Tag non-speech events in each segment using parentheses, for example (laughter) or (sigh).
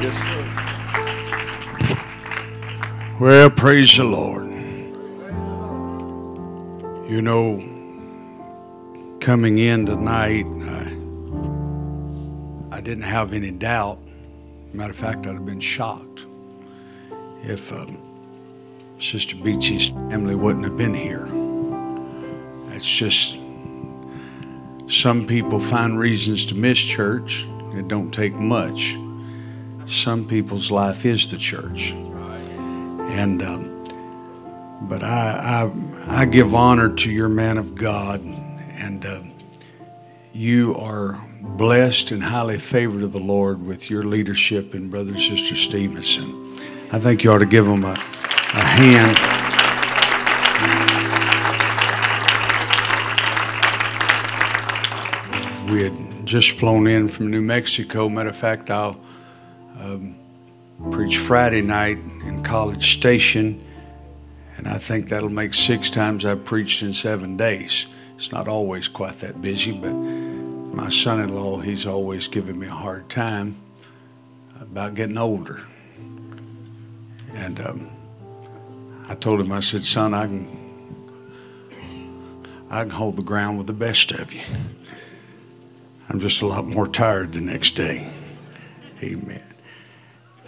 Yes, sir. Well, praise the Lord. You know, coming in tonight, I, I didn't have any doubt. Matter of fact, I'd have been shocked if um, Sister Beachy's family wouldn't have been here. It's just some people find reasons to miss church. It don't take much. Some people's life is the church, and um, but I, I I give honor to your man of God, and uh, you are blessed and highly favored of the Lord with your leadership and brother and sister Stevenson. I think you ought to give them a, a hand. We had just flown in from New Mexico. Matter of fact, I'll um, preach Friday night in College Station, and I think that'll make six times I've preached in seven days. It's not always quite that busy, but my son-in-law, he's always giving me a hard time about getting older. And um, I told him, I said, son, I can, I can hold the ground with the best of you. I'm just a lot more tired the next day. Amen.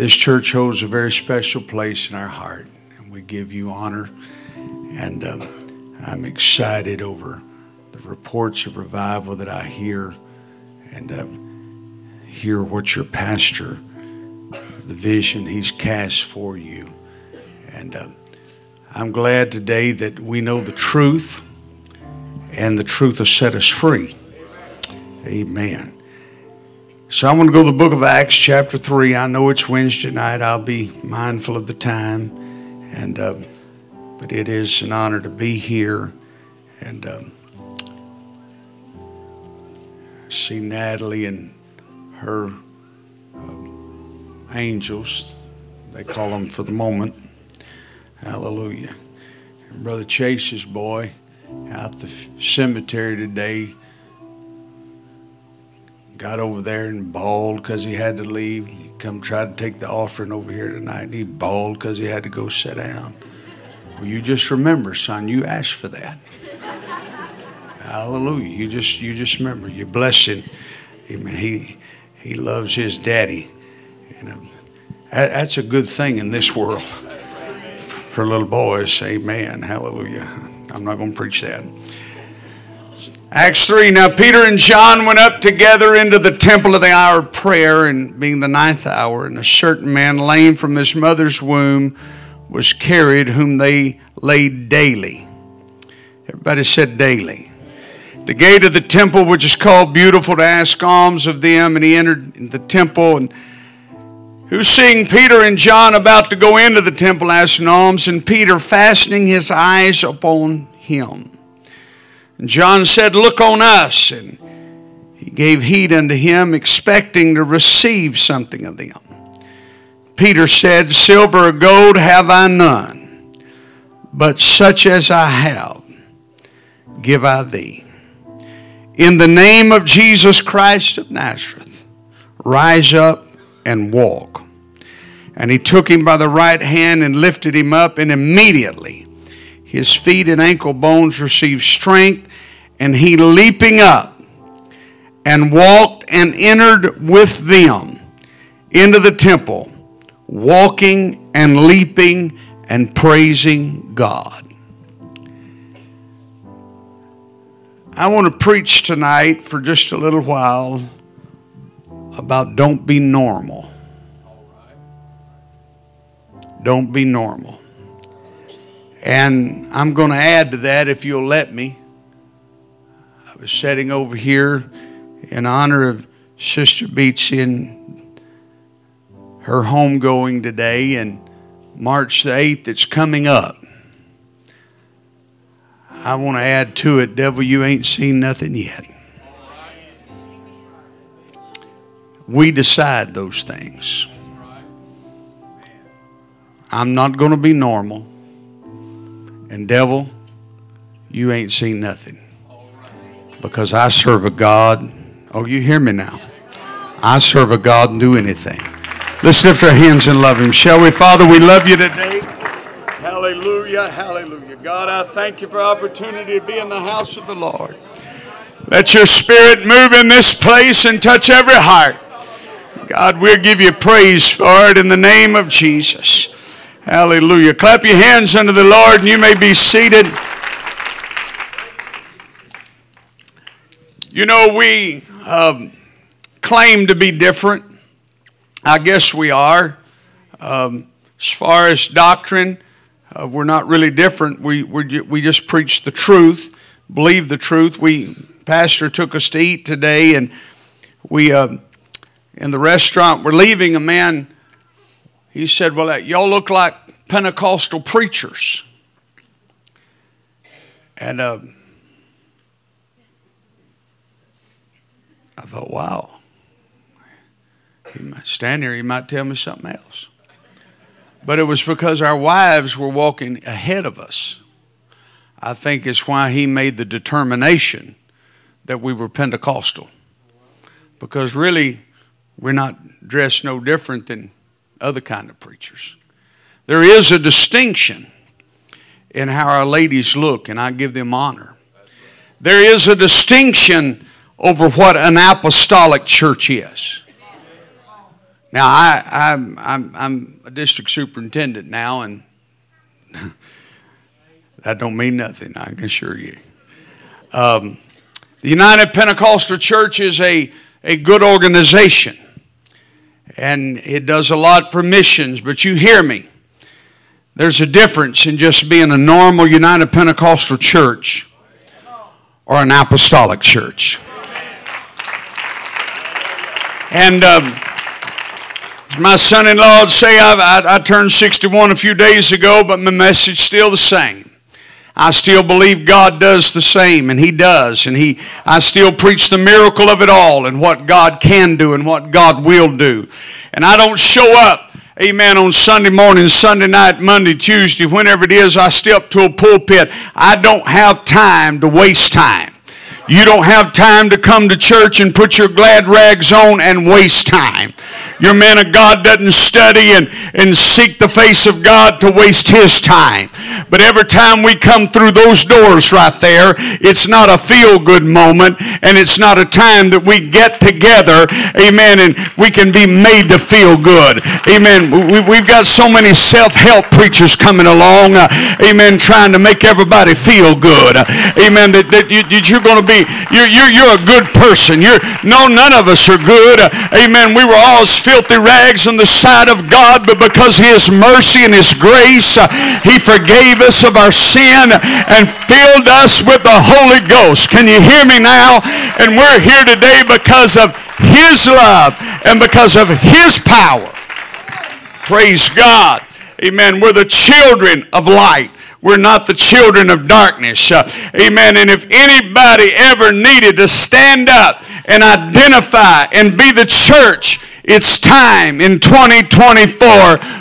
This church holds a very special place in our heart, and we give you honor. And um, I'm excited over the reports of revival that I hear, and uh, hear what your pastor, the vision he's cast for you. And uh, I'm glad today that we know the truth, and the truth will set us free. Amen. So I'm going to go to the book of Acts, chapter 3. I know it's Wednesday night. I'll be mindful of the time. And, um, but it is an honor to be here. And um, see Natalie and her um, angels. They call them for the moment. Hallelujah. And Brother Chase's boy out the cemetery today got over there and bawled because he had to leave. He come try to take the offering over here tonight. And he bawled because he had to go sit down. Well, you just remember, son, you asked for that. Hallelujah. You just you just remember. You bless him. Amen. He he loves his daddy. You um, know, that, that's a good thing in this world for little boys. Amen. Hallelujah. I'm not going to preach that. Acts 3. Now Peter and John went up together into the temple of the hour of prayer, and being the ninth hour, and a certain man lame from his mother's womb was carried, whom they laid daily. Everybody said daily. The gate of the temple, which is called Beautiful, to ask alms of them, and he entered the temple and who seeing Peter and John about to go into the temple asked alms, and Peter fastening his eyes upon him. And John said, Look on us. And he gave heed unto him, expecting to receive something of them. Peter said, Silver or gold have I none, but such as I have, give I thee. In the name of Jesus Christ of Nazareth, rise up and walk. And he took him by the right hand and lifted him up, and immediately his feet and ankle bones received strength, and he leaping up and walked and entered with them into the temple, walking and leaping and praising God. I want to preach tonight for just a little while about don't be normal. Don't be normal. And I'm going to add to that if you'll let me. Was sitting over here in honor of Sister Beatsy and her homegoing today, and March the 8th, it's coming up. I want to add to it, devil, you ain't seen nothing yet. We decide those things. I'm not going to be normal. And devil, you ain't seen nothing. Because I serve a God. Oh, you hear me now. I serve a God and do anything. Let's lift our hands and love Him, shall we? Father, we love you today. Hallelujah, hallelujah. God, I thank you for opportunity to be in the house of the Lord. Let your spirit move in this place and touch every heart. God, we'll give you praise for it in the name of Jesus. Hallelujah. Clap your hands unto the Lord and you may be seated. You know, we um, claim to be different. I guess we are. Um, as far as doctrine, uh, we're not really different. We, we we just preach the truth, believe the truth. We pastor took us to eat today, and we uh, in the restaurant we're leaving. A man, he said, "Well, y'all look like Pentecostal preachers," and uh, I thought, "Wow." He might stand here, he might tell me something else. But it was because our wives were walking ahead of us. I think it's why he made the determination that we were Pentecostal. Because really, we're not dressed no different than other kind of preachers. There is a distinction in how our ladies look, and I give them honor. There is a distinction over what an apostolic church is. Now, I, I'm, I'm, I'm a district superintendent now, and (laughs) that don't mean nothing, I can assure you. Um, the United Pentecostal Church is a, a good organization, and it does a lot for missions, but you hear me. There's a difference in just being a normal United Pentecostal church or an apostolic church. And um, my son in law would say, I, I, I turned 61 a few days ago, but my message still the same. I still believe God does the same, and He does. And He, I still preach the miracle of it all and what God can do and what God will do. And I don't show up, amen, on Sunday morning, Sunday night, Monday, Tuesday, whenever it is I step to a pulpit. I don't have time to waste time. You don't have time to come to church and put your glad rags on and waste time. Your man of God doesn't study and, and seek the face of God to waste his time. But every time we come through those doors right there, it's not a feel good moment and it's not a time that we get together, amen, and we can be made to feel good. Amen. We, have got so many self help preachers coming along, uh, amen, trying to make everybody feel good. amen. That, that, you, that you're going to be, you're, you're, you're a good person. You're, no, none of us are good. amen. We were all as filthy rags in the sight of God, but because His mercy and His grace, uh, He forgave us of our sin and filled us with the Holy Ghost. Can you hear me now? And we're here today because of His love and because of His power. Praise God. Amen. We're the children of light. We're not the children of darkness. Uh, amen. And if anybody ever needed to stand up and identify and be the church, it's time in 2024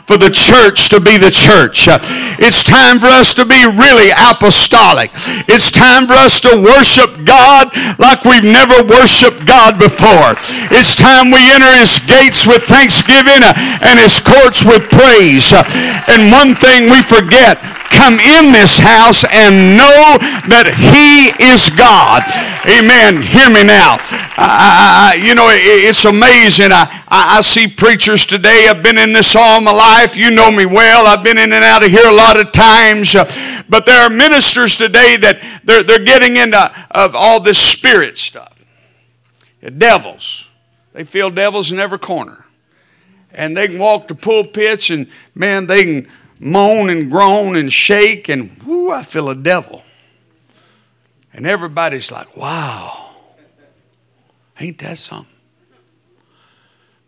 for the church to be the church. It's time for us to be really apostolic. It's time for us to worship God like we've never worshiped God before. It's time we enter his gates with thanksgiving and his courts with praise. And one thing we forget, come in this house and know that He is God. Amen. Hear me now. I, I, you know, it, it's amazing. I, I, see preachers today. I've been in this all my life. You know me well. I've been in and out of here a lot of times. Uh, but there are ministers today that they're, they're getting into of all this spirit stuff. Devils. They feel devils in every corner. And they can walk to pulpits and, man, they can moan and groan and shake, and whoo, I feel a devil. And everybody's like, wow, ain't that something?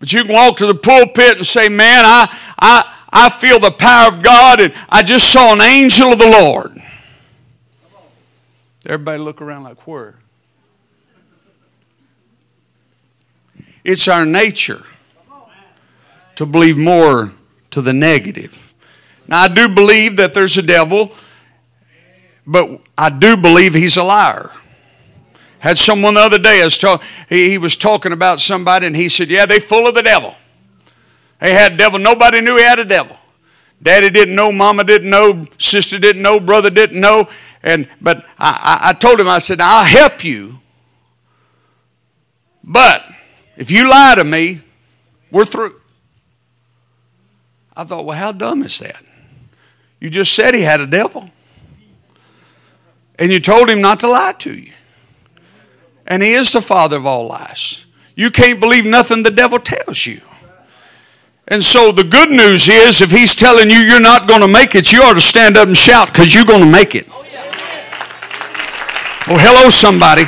But you can walk to the pulpit and say, man, I, I, I feel the power of God, and I just saw an angel of the Lord. Everybody look around like, where? It's our nature to believe more to the negative now, I do believe that there's a devil, but I do believe he's a liar. Had someone the other day, was talk, he, he was talking about somebody, and he said, Yeah, they full of the devil. He had devil. Nobody knew he had a devil. Daddy didn't know, mama didn't know, sister didn't know, brother didn't know. And but I, I, I told him, I said, I'll help you. But if you lie to me, we're through. I thought, well, how dumb is that? You just said he had a devil. And you told him not to lie to you. And he is the father of all lies. You can't believe nothing the devil tells you. And so the good news is if he's telling you you're not going to make it, you ought to stand up and shout because you're going to make it. Oh, hello, somebody.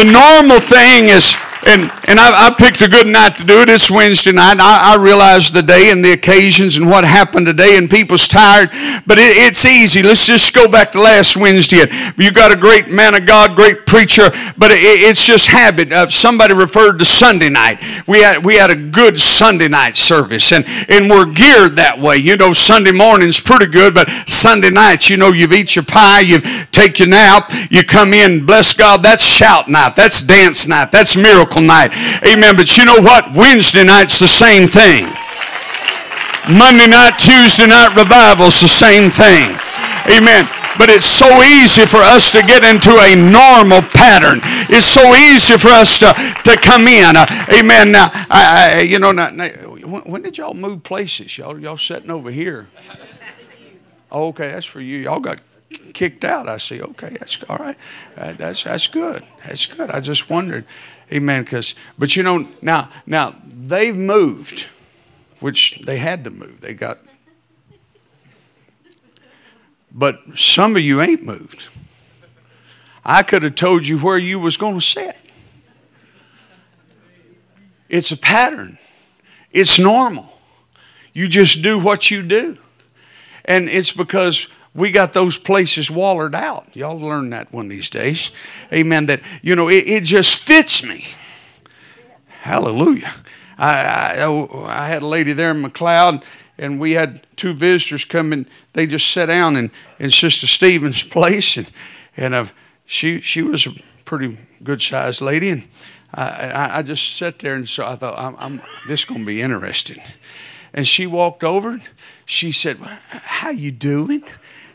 The normal thing is and and I, I, picked a good night to do it. It's Wednesday night. I, I realize the day and the occasions and what happened today, and people's tired, but it, it's easy. Let's just go back to last Wednesday. You got a great man of God, great preacher, but it, it's just habit. Uh, somebody referred to Sunday night. We had we had a good Sunday night service, and and we're geared that way. You know, Sunday morning's pretty good, but Sunday nights, you know, you've eat your pie, you take your nap, you come in, bless God. That's shout night. That's dance night. That's miracle miracle night. Amen. But you know what? Wednesday night's the same thing. Monday night, Tuesday night revival's the same thing. Amen. But it's so easy for us to get into a normal pattern. It's so easy for us to, to come in. Uh, amen. Now, I, I, you know, now, now, when, when, did y'all move places? Y'all, y'all sitting over here. Oh, okay, that's for you. Y'all got kicked out. I see. Okay, that's all right. Uh, that's that's good. That's good. I just wondered. Amen. Because, but you know, now, now they've moved, which they had to move. They got, but some of you ain't moved. I could have told you where you was going to sit. It's a pattern. It's normal. You just do what you do. And it's because we got those places wallered out. Y'all learn that one these days. Amen. That, you know, it, it just fits me. Hallelujah. I, I, oh, I, had a lady there in McLeod, and we had two visitors come in. They just sat down in, in Sister Stevens' place, and, and uh, she, she was a pretty good sized lady. And I, I, just sat there, and so I thought, I'm, I'm this is going to be interesting. And she walked over, and she said, How you doing?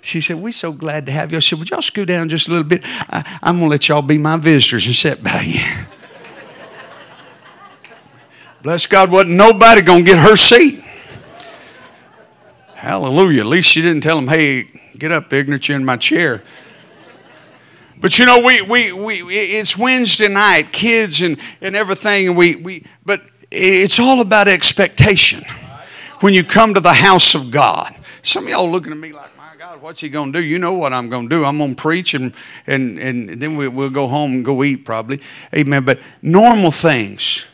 She said, We're so glad to have you. I said, Would y'all scoot down just a little bit? I, am going to let y'all be my visitors and sit by you. (laughs) Bless God, wasn't nobody going to get her seat. Hallelujah. At least she didn't tell them, Hey, get up, ignorant, you're in my chair. But you know, we, we, we, it's Wednesday night, kids and, and everything, and we, we, but it's all about expectation when you come to the house of God. Some of y'all looking at me like, What's he going to do? You know what I'm going to do. I'm going to preach and, and, and then we, we'll go home and go eat probably. Amen. But normal things.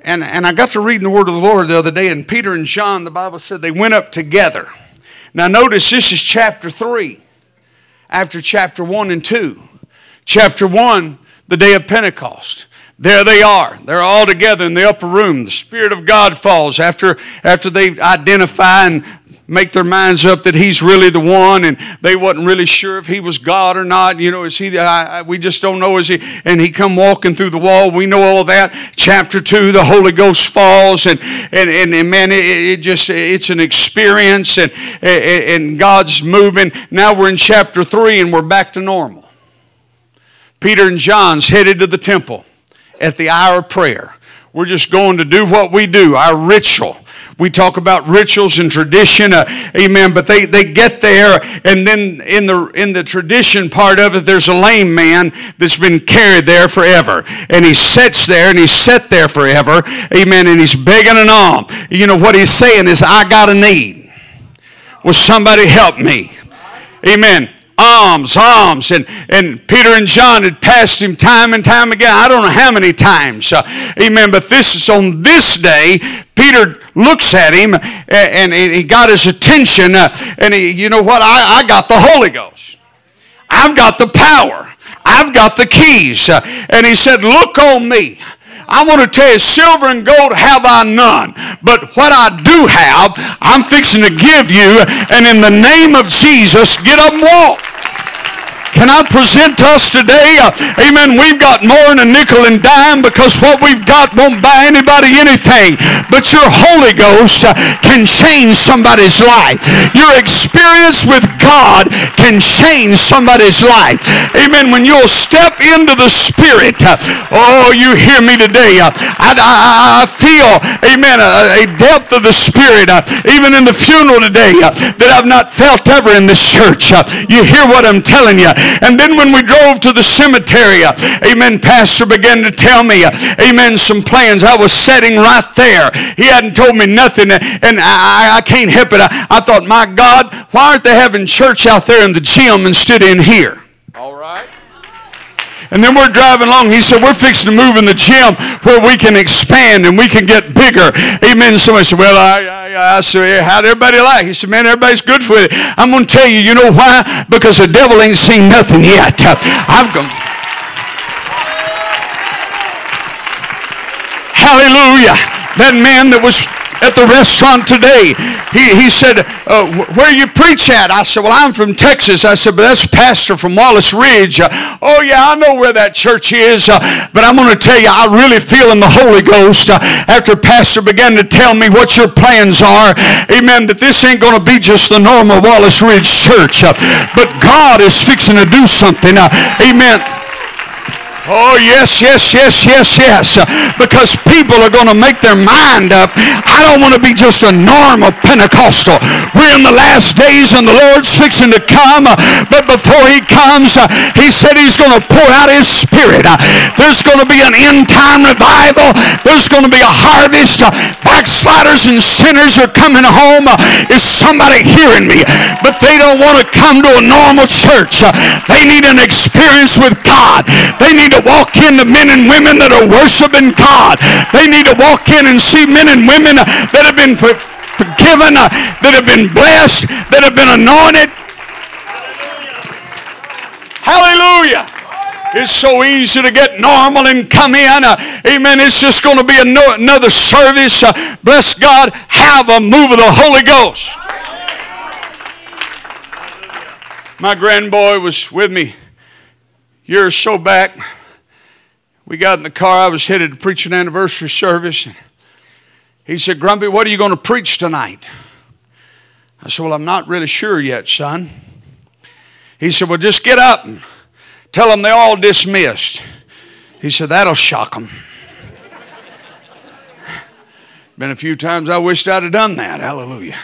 And, and I got to reading the word of the Lord the other day, and Peter and John, the Bible said they went up together. Now, notice this is chapter 3 after chapter 1 and 2. Chapter 1, the day of Pentecost. There they are. They're all together in the upper room. The Spirit of God falls after, after they identify and make their minds up that he's really the one and they wasn't really sure if he was god or not. You know is he I, I, we just don't know is he? And he come walking through the wall. We know all that. Chapter 2 the holy ghost falls and and and, and man it, it, just it's an experience and, and and god's moving. Now we're in chapter 3 and we're back to normal. Peter and john's headed to the temple at the hour of prayer. We're just going to do what we do our ritual we talk about rituals and tradition, uh, amen. But they, they get there, and then in the in the tradition part of it, there's a lame man that's been carried there forever, and he sits there and he's set there forever, amen. And he's begging and alms. You know what he's saying is, I got a need. Will somebody help me? Amen alms, alms. And, and Peter and John had passed him time and time again. I don't know how many times. Uh, amen. But this is on this day, Peter looks at him and, and he got his attention. Uh, and he, you know what? I, I got the Holy Ghost. I've got the power. I've got the keys. Uh, and he said, Look on me. I want to tell you, silver and gold have I none. But what I do have, I'm fixing to give you. And in the name of Jesus, get up and walk. Can I present to us today? Amen. We've got more than a nickel and dime because what we've got won't buy anybody anything. But your Holy Ghost can change somebody's life. Your experience with God can change somebody's life. Amen. When you'll step into the Spirit, oh, you hear me today. I, I, I feel, amen, a, a, depth of the Spirit, even in the funeral today, that I've not felt ever in this church. you hear what I'm telling you. And then when we drove to the cemetery, uh, amen, Pastor began to tell me, uh, amen, some plans. I was sitting right there. He hadn't told me nothing, uh, and I, I can't help it. I, I thought, my God, why aren't they having church out there in the gym instead of in here? All right. And then we're driving along. He said, We're fixing to move in the gym where we can expand and we can get bigger. Amen. Somebody said, Well, I, I, I said, How'd everybody like? He said, Man, everybody's good for it. I'm going to tell you, you know why? Because the devil ain't seen nothing yet. I've gone. Hallelujah. That man that was at the restaurant today. He, he said, uh, Where you preach at? I said, Well, I'm from Texas. I said, But that's Pastor from Wallace Ridge. Uh, oh, yeah, I know where that church is. Uh, but I'm going to tell you, I really feel in the Holy Ghost uh, after Pastor began to tell me what your plans are. Amen. That this ain't going to be just the normal Wallace Ridge church. Uh, but God is fixing to do something. Uh, amen. Oh, yes, yes, yes, yes, yes. Because people are going to make their mind up. I don't want to be just a normal Pentecostal. We're in the last days and the Lord's fixing to come. But before he comes, he said he's going to pour out his spirit. There's going to be an end time revival. There's going to be a harvest. Backsliders and sinners are coming home. Is somebody hearing me? But they don't want to come to a normal church. They need an experience with God. They need to walk in to men and women that are worshiping God. They need to walk in and see men and women that have been forgiven, that have been blessed, that have been anointed. Hallelujah. Hallelujah. It's so easy to get normal and come in. Uh, amen. It's just going to be another service. Uh, bless God. Have a move of the Holy Ghost. My grandboy was with me years so back. We got in the car. I was headed to preach an anniversary service. He said, Grumpy, what are you going to preach tonight? I said, Well, I'm not really sure yet, son. He said, Well, just get up and tell them they're all dismissed. He said, That'll shock them. Been a few times I wished I'd have done that. Hallelujah.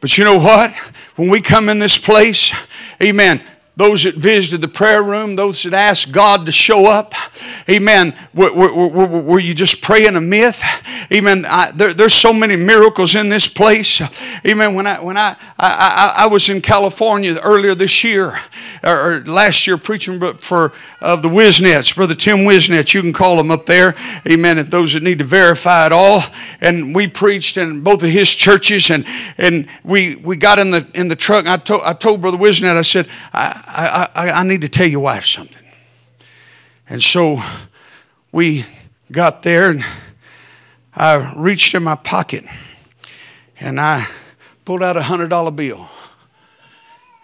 But you know what? When we come in this place, amen, those that visited the prayer room, those that asked God to show up. Amen. Were, were, were, were you just praying a myth? Amen. I, there, there's so many miracles in this place. Amen. When I when I I, I, was in California earlier this year or, or last year preaching for of the Wisnets, Brother Tim Wisnets, you can call him up there. Amen. And those that need to verify it all. And we preached in both of his churches, and and we we got in the in the truck. I told I told Brother Wisnet, I said, I, I, I need to tell your wife something. And so we got there, and I reached in my pocket, and I pulled out a hundred dollar bill,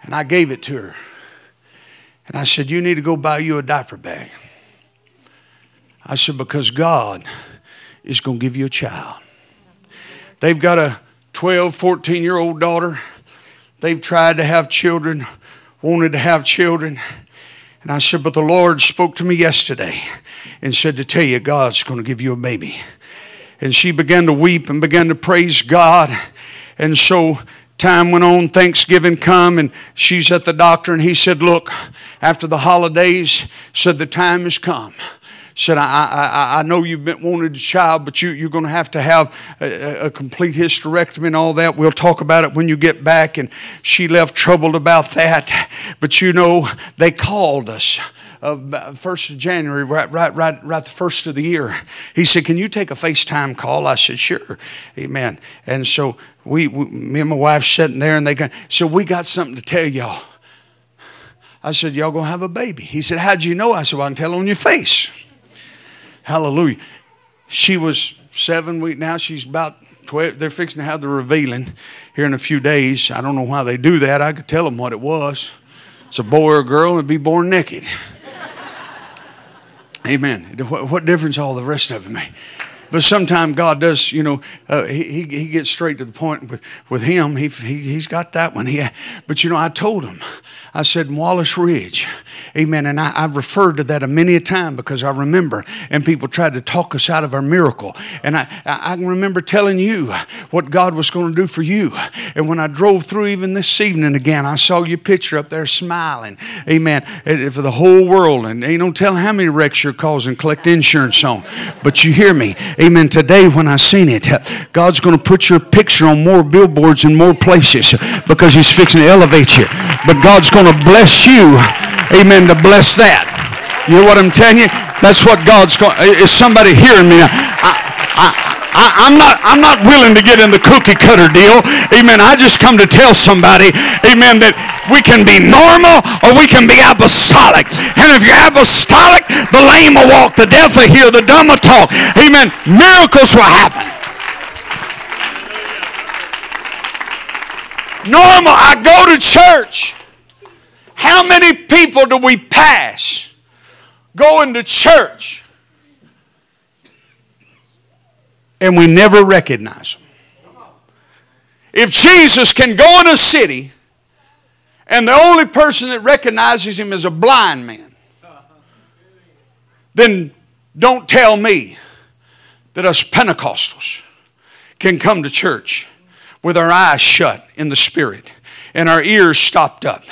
and I gave it to her. And I said, You need to go buy you a diaper bag. I said, Because God is going to give you a child. They've got a 12, 14 year old daughter. They've tried to have children, wanted to have children. And I said, But the Lord spoke to me yesterday and said to tell you, God's going to give you a baby. And she began to weep and began to praise God. And so time went on, Thanksgiving come, and she's at the doctor, and he said, Look, after the holidays, said the time has come said, I, I, I know you've been wanted a child, but you, you're going to have to have a, a, complete hysterectomy and all that. We'll talk about it when you get back. And she left troubled about that. But you know, they called us. Uh, first of January, right, right, right, right, the first of the year. He said, "Can you take a FaceTime call?" I said, "Sure, Amen." And so we, we me and my wife sitting there, and they go, "So we got something to tell y'all." I said, "Y'all gonna have a baby?" He said, "How'd you know?" I said, "Well, I can tell on your face." Hallelujah. She was seven weeks now. She's about 12. They're fixing to have the revealing here in a few days. I don't know why they do that. I could tell them what it was. It's a boy or a girl and be born naked. Amen. What, what difference all the rest of them make? But sometimes God does, you know, uh, he, he, he gets straight to the point with, with him. He, he, he's got that one. He, but, you know, I told him, I said, Wallace Ridge. Amen. And I, have referred to that a many a time because I remember, and people tried to talk us out of our miracle. And I, I can remember telling you what God was going to do for you. And when I drove through even this evening again, I saw your picture up there smiling. Amen. For the whole world. And ain't no telling how many wrecks you're causing, collect insurance on. But you hear me. Amen. Today, when I seen it, God's going to put your picture on more billboards in more places because He's fixing to elevate you. But God's going going to bless you, amen, to bless that. You know what I'm telling you? That's what God's going. Is somebody hearing me now? I, I, I, am not, I'm not willing to get in the cookie cutter deal. Amen. I just come to tell somebody, amen, that we can be normal or we can be apostolic. And if you're apostolic, the lame will walk, the deaf will hear, the dumb will talk. Amen. Miracles will happen. Normal. I go to church. How many people do we pass going to church and we never recognize them? If Jesus can go in a city and the only person that recognizes him is a blind man, then don't tell me that us Pentecostals can come to church with our eyes shut in the spirit and our ears stopped up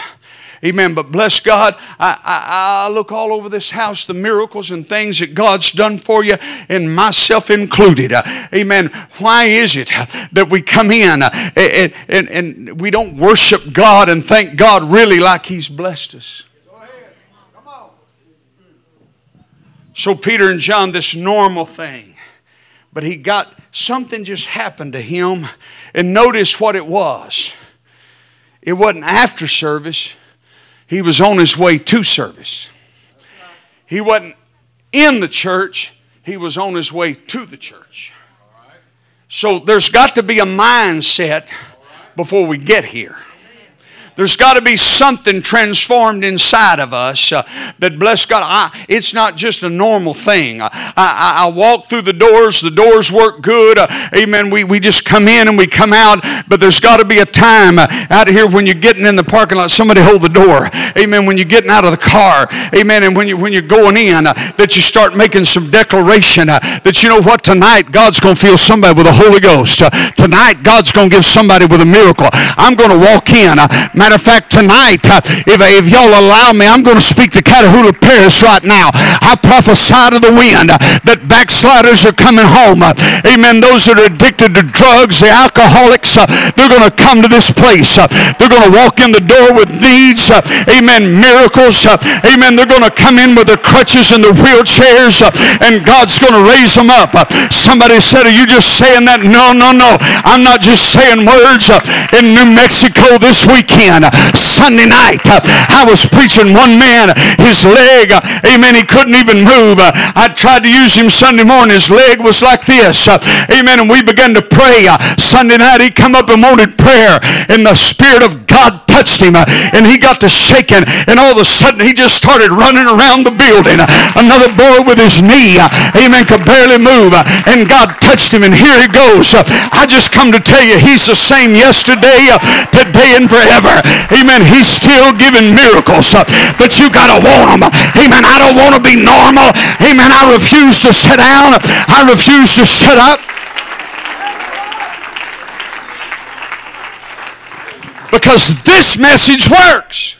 Amen. But bless God, I, I, I, look all over this house, the miracles and things that God's done for you, and myself included. Amen. Why is it that we come in uh, and, and, and we don't worship God and thank God really like He's blessed us? So, Peter and John, this normal thing, but he got something just happened to him, and notice what it was. It wasn't after service, he was on his way to service. He wasn't in the church, he was on his way to the church. So there's got to be a mindset before we get here. There's got to be something transformed inside of us uh, that, bless God, I, it's not just a normal thing. I, I, I, walk through the doors, the doors work good. Uh, amen. We, we just come in and we come out, but there's got to be a time uh, out here when you're getting in the parking lot, somebody hold the door. Amen. When you're getting out of the car, amen. And when, you, when you're going in, uh, that you start making some declaration uh, that you know what, tonight God's going to fill somebody with the Holy Ghost. Uh, tonight God's going to give somebody with a miracle. I'm going to walk in. Matter of fact, tonight, uh, if, if y'all allow me, I'm going to speak to Catahoula Parish right now. I prophesy to the wind uh, that backsliders are coming home. Uh, amen. Those that are addicted to drugs, the alcoholics, uh, they're going to come to this place. Uh, they're going to walk in the door with needs. Uh, amen. Miracles. Amen. They're going to come in with their crutches and their wheelchairs, and God's going to raise them up. Somebody said, Are you just saying that? No, no, no. I'm not just saying words. In New Mexico this weekend, Sunday night, I was preaching one man, his leg, amen, he couldn't even move. I tried to use him Sunday morning. His leg was like this. Amen. And we began to pray. Sunday night, he come up and wanted prayer. And the Spirit of God touched him. And he got to shaking. And all of a sudden, he just started running around the building. Another boy with his knee, amen, could barely move. And God touched him. And here he goes. I just come to tell you, he's the same yesterday, today, and forever. Amen. He's still giving miracles, uh, but you got to want them. Amen. I don't want to be normal. Amen. I refuse to sit down. I refuse to sit up. Because this message works.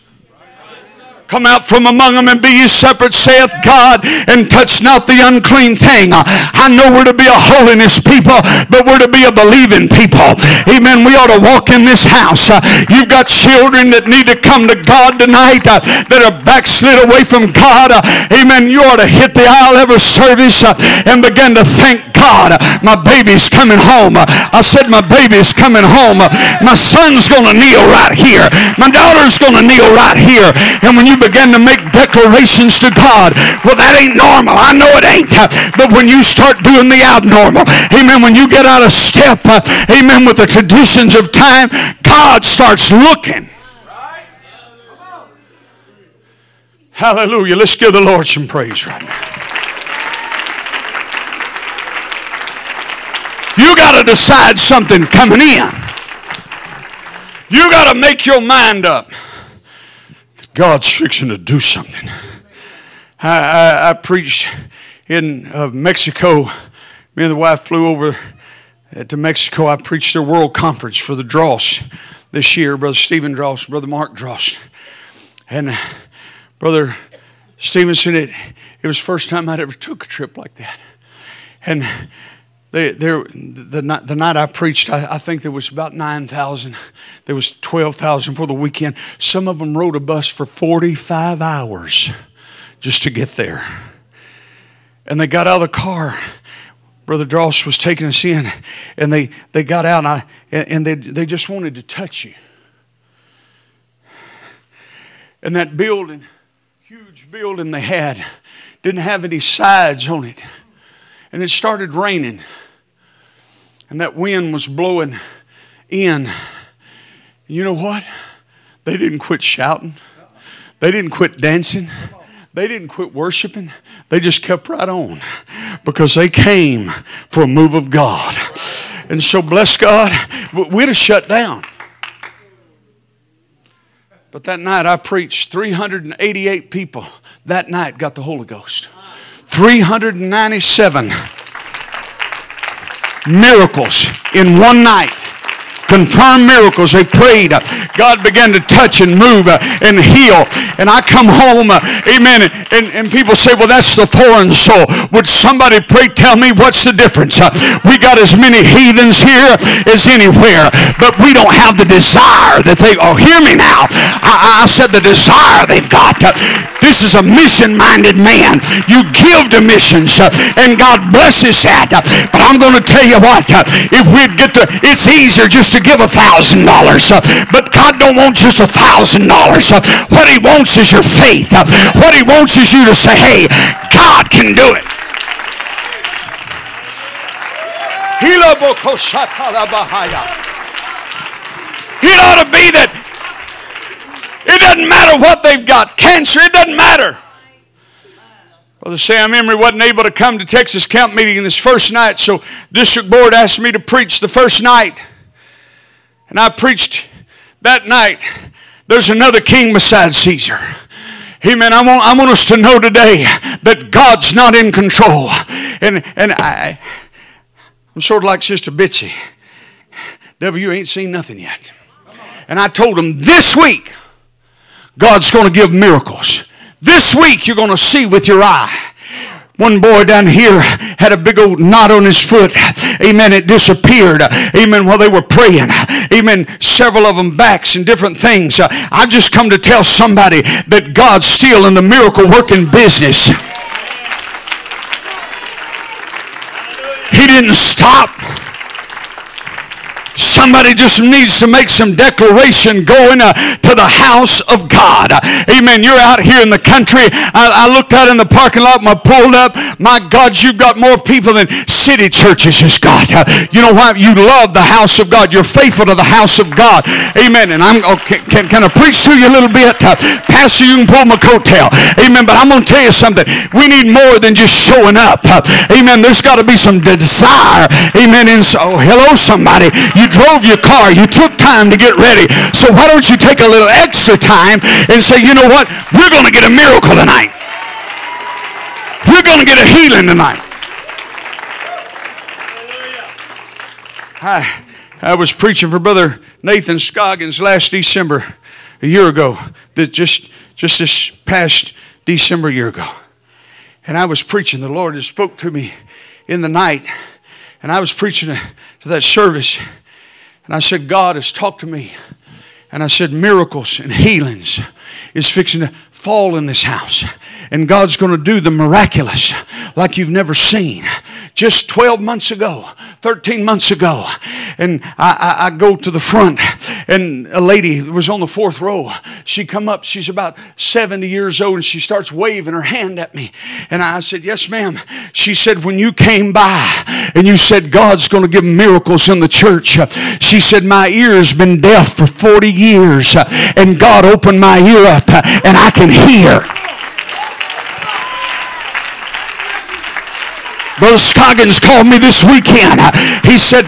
Come out from among them and be ye separate, saith God, and touch not the unclean thing. I know we're to be a holiness people, but we're to be a believing people. Amen. We ought to walk in this house. You've got children that need to come to God tonight uh, that are backslid away from God. Amen. You ought to hit the aisle every service uh, and begin to thank God. My baby's coming home. I said my baby's coming home. My son's going to kneel right here. My daughter's going to kneel right here. And when you begin to make declarations to God. Well, that ain't normal. I know it ain't. But when you start doing the abnormal, amen, when you get out of step, uh, amen, with the traditions of time, God starts looking. Hallelujah. Let's give the Lord some praise right now. You got to decide something coming in. You got to make your mind up. God's fixing to do something. I, I, I preached in uh, Mexico. Me and the wife flew over to Mexico. I preached their world conference for the Dross this year. Brother Stephen Dross, Brother Mark Dross. And uh, Brother Stevenson, it, it was the first time I'd ever took a trip like that. And they, the, night, the night I preached, I, I think there was about 9,000. There was 12,000 for the weekend. Some of them rode a bus for 45 hours just to get there. And they got out of the car. Brother Dross was taking us in, and they, they got out, and, I, and they, they just wanted to touch you. And that building, huge building they had, didn't have any sides on it and it started raining. And that wind was blowing in. You know what? They didn't quit shouting. They didn't quit dancing. They didn't quit worshiping. They just kept right on because they came for a move of God. And so, bless God, we'd have shut down. But that night I preached 388 people that night got the Holy Ghost. 397 miracles in one night confirmed miracles. They prayed. God began to touch and move and heal. And I come home, amen, and, and people say, well, that's the foreign soul. Would somebody pray, tell me what's the difference? We got as many heathens here as anywhere, but we don't have the desire that they, oh, hear me now. I, I said the desire they've got. This is a mission-minded man. You give to missions, and God blesses that. But I'm going to tell you what, if we'd get to, it's easier just to give a thousand dollars. Uh, but God don't want just a thousand dollars. Uh, what he wants is your faith. Uh, what he wants is you to say, hey, God can do it. It ought to be that it doesn't matter what they've got. Cancer, it doesn't matter. Brother Sam Emery wasn't able to come to Texas Camp meeting this first night, so district board asked me to preach the first night. And I preached that night. There's another king besides Caesar. Amen. I want, I want us to know today that God's not in control. And, and I, I'm sort of like Sister Bitsy. Devil, you ain't seen nothing yet. And I told him this week, God's going to give miracles. This week, you're going to see with your eye. One boy down here had a big old knot on his foot. Amen. It disappeared. Amen. While they were praying. Amen. Several of them backs and different things. Uh, I just come to tell somebody that God's still in the miracle working business. He didn't stop. Somebody just needs to make some declaration going uh, to the house of God. Amen. You're out here in the country. I, I looked out in the parking lot and I pulled up. My God, you've got more people than city churches has got. Uh, you know why? You love the house of God. You're faithful to the house of God. Amen. And I'm okay, can, can I preach to you a little bit? Uh, Pastor, you can pull my coattail. Amen. But I'm going to tell you something. We need more than just showing up. Amen. There's got to be some desire. Amen. And so, hello, somebody. You drove your car. You took time to get ready. So why don't you take a little extra time and say, you know what? We're going to get a miracle tonight. We're going to get a healing tonight. I, I was preaching for Brother Nathan Scoggins last December, a year ago, that just, just this past December a year ago. And I was preaching. The Lord had spoke to me in the night. And I was preaching to that service. And I said, God has talked to me. And I said, miracles and healings is fixing to fall in this house. And God's going to do the miraculous like you've never seen. Just 12 months ago, 13 months ago, and I, I, I, go to the front, and a lady was on the fourth row. She come up, she's about 70 years old, and she starts waving her hand at me. And I said, yes, ma'am. She said, when you came by and you said God's going to give miracles in the church, she said, my ear's been deaf for 40 years, and God opened my ear up, and I can hear. Brother Scoggins called me this weekend. He said,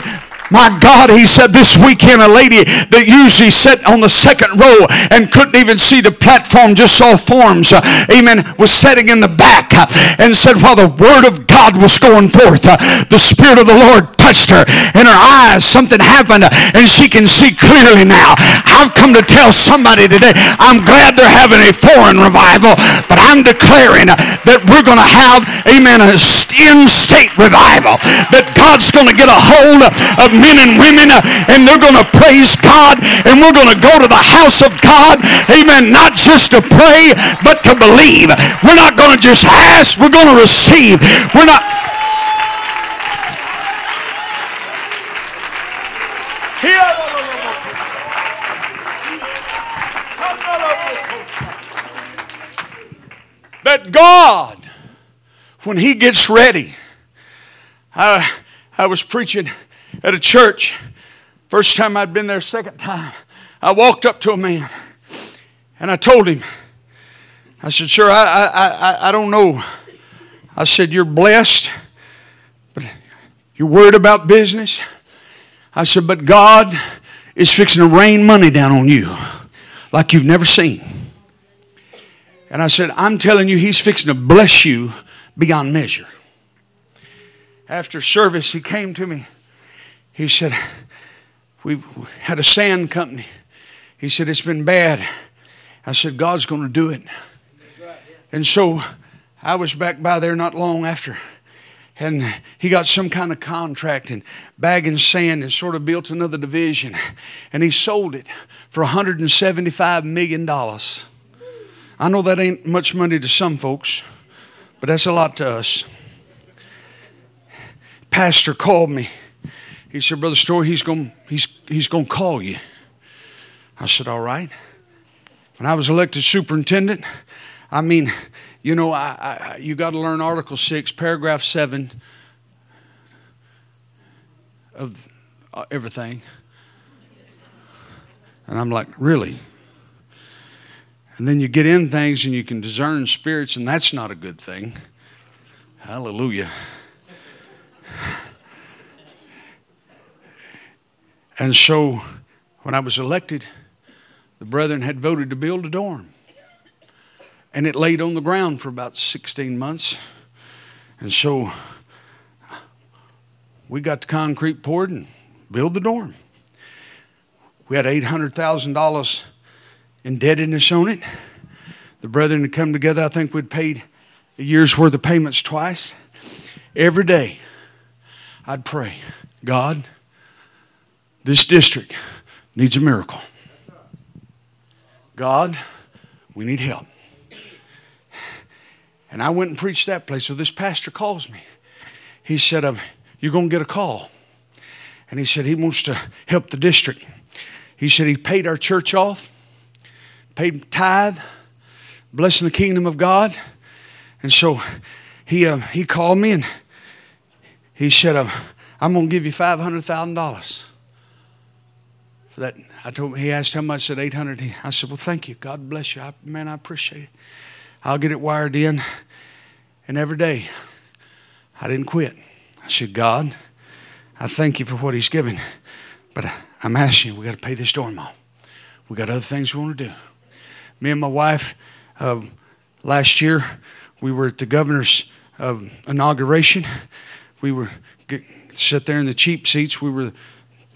my God, he said this weekend, a lady that usually sat on the second row and couldn't even see the platform, just saw forms, uh, amen, was sitting in the back uh, and said, while the word of God was going forth, uh, the Spirit of the Lord touched her in her eyes. Something happened and she can see clearly now. I've come to tell somebody today, I'm glad they're having a foreign revival, but I'm declaring that we're going to have, amen, a in-state revival. That God's going to get a hold of men and women uh, and they're going to praise God and we're going to go to the house of God. Amen. Not just to pray, but to believe. We're not going to just ask, we're going to receive. We're not. That God, when He gets ready, I, I was preaching at a church. First time I'd been there, second time, I walked up to a man and I told him, I said, Sir, I, I, I, I don't know. I said, You're blessed, but you're worried about business. I said, But God is fixing to rain money down on you like you've never seen. And I said, I'm telling you, He's fixing to bless you beyond measure. After service, he came to me he said, We've had a sand company. He said, It's been bad. I said, God's going to do it. And so I was back by there not long after. And he got some kind of contract and bagging sand and sort of built another division. And he sold it for $175 million. I know that ain't much money to some folks, but that's a lot to us. Pastor called me he said, Brother Story, he's going he's, he's to call you. I said, All right. When I was elected superintendent, I mean, you know, I, I you got to learn Article 6, Paragraph 7 of uh, everything. And I'm like, Really? And then you get in things and you can discern spirits, and that's not a good thing. Hallelujah. And so when I was elected, the brethren had voted to build a dorm. And it laid on the ground for about 16 months. And so we got the concrete poured and build the dorm. We had $800,000 indebtedness on it. The brethren had come together. I think we'd paid a year's worth of payments twice. Every day, I'd pray, God, this district needs a miracle. God, we need help. And I went and preached that place. So this pastor calls me. He said, You're going to get a call. And he said, He wants to help the district. He said, He paid our church off, paid tithe, blessing the kingdom of God. And so he, uh, he called me and he said, I'm going to give you $500,000 for that. I told him, he asked how much, said 800. I said, well, thank you. God bless you. I, man, I appreciate it. I'll get it wired in. And every day, I didn't quit. I said, God, I thank you for what he's given. But I'm asking you, we got to pay this dorm off. We got other things we want to do. Me and my wife, uh, last year, we were at the governor's uh, inauguration. We were get, sit there in the cheap seats. We were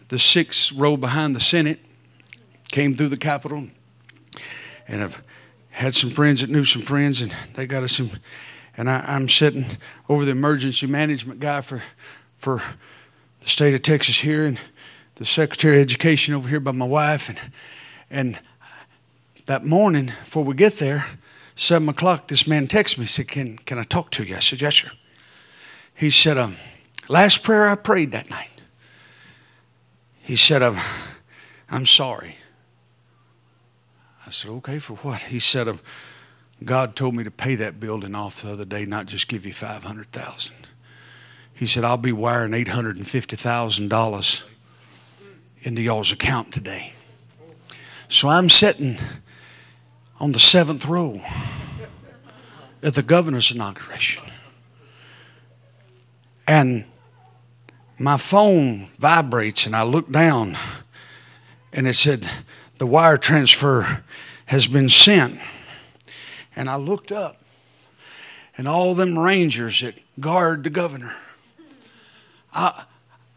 the sixth row behind the Senate, came through the Capitol, and I've had some friends that knew some friends, and they got us some. And I, am sitting over the emergency management guy for for the state of Texas here, and the Secretary of Education over here by my wife, and and that morning before we get there, seven o'clock, this man texts me. Said, "Can can I talk to you?" I said, "Yes, sir." He said, um, "Last prayer I prayed that night." He said, I'm, I'm sorry. I said, okay, for what? He said, um, God told me to pay that building off the other day, not just give you 500000 He said, I'll be wiring $850,000 into y'all's account today. So I'm sitting on the seventh row at the governor's inauguration. And my phone vibrates, and I look down, and it said, The wire transfer has been sent. And I looked up, and all them rangers that guard the governor. I,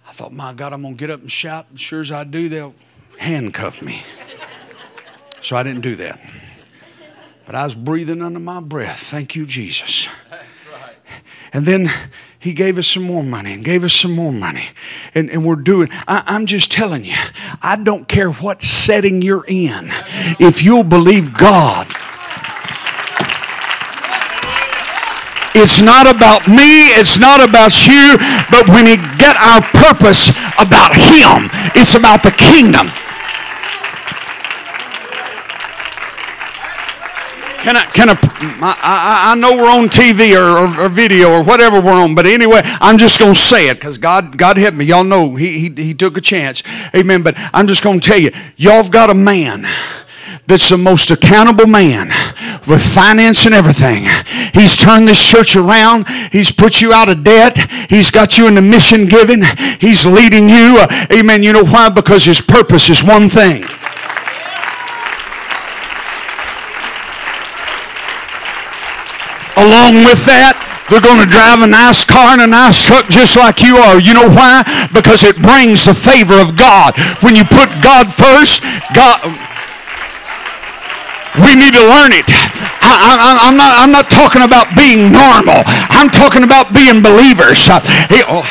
I thought, my God, I'm going to get up and shout. As sure as I do, they'll handcuff me. (laughs) So I didn't do that. But I was breathing under my breath. Thank you, Jesus. Right. And then he gave us some more money and gave us some more money. And, and we're doing, I, I'm just telling you, I don't care what setting you're in. If you'll believe God, It's not about me, it's not about you, but when we get our purpose about Him, it's about the kingdom. Can I, can I, I, I know we're on TV or, or, or, video or whatever we're on, but anyway, I'm just going to say it because God, God help me. Y'all know he, he, he took a chance. Amen. But I'm just going to tell you, y'all have got a man that's the most accountable man with finance and everything. He's turned this church around. He's put you out of debt. He's got you in the mission giving. He's leading you. Amen. You know why? Because his purpose is one thing. Along with that, they're going to drive a nice car and a nice truck just like you are. You know why? Because it brings the favor of God. When you put God first, God we need to learn it. I, am not, I'm not talking about being normal. I'm talking about being believers. Oh,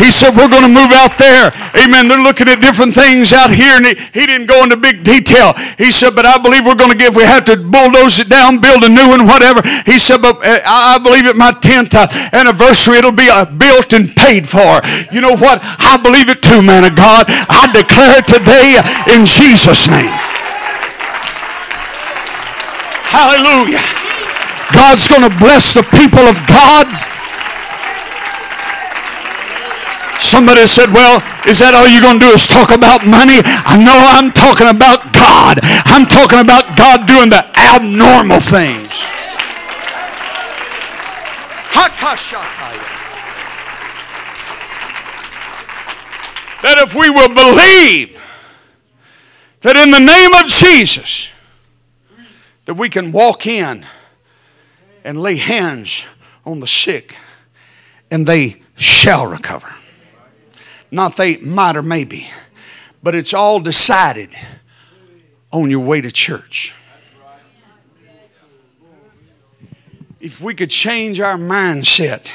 He said, We're going to move out there. Amen. They're looking at different things out here, and he, he didn't go into big detail. He said, But I believe we're going to give, we have to bulldoze it down, build a new one, whatever. He said, But uh, I believe at my 10th uh, anniversary, it'll be uh, built and paid for. You know what? I believe it too, man of God. I declare it today in Jesus' name. Hallelujah. God's going to bless the people of God. Somebody said, Well, is that all you're going to do is talk about money? I know I'm talking about God. I'm talking about God doing the abnormal things. That if we will believe that in the name of Jesus, that we can walk in and lay hands on the sick and they shall recover. Not they might or maybe, but it's all decided on your way to church. If we could change our mindset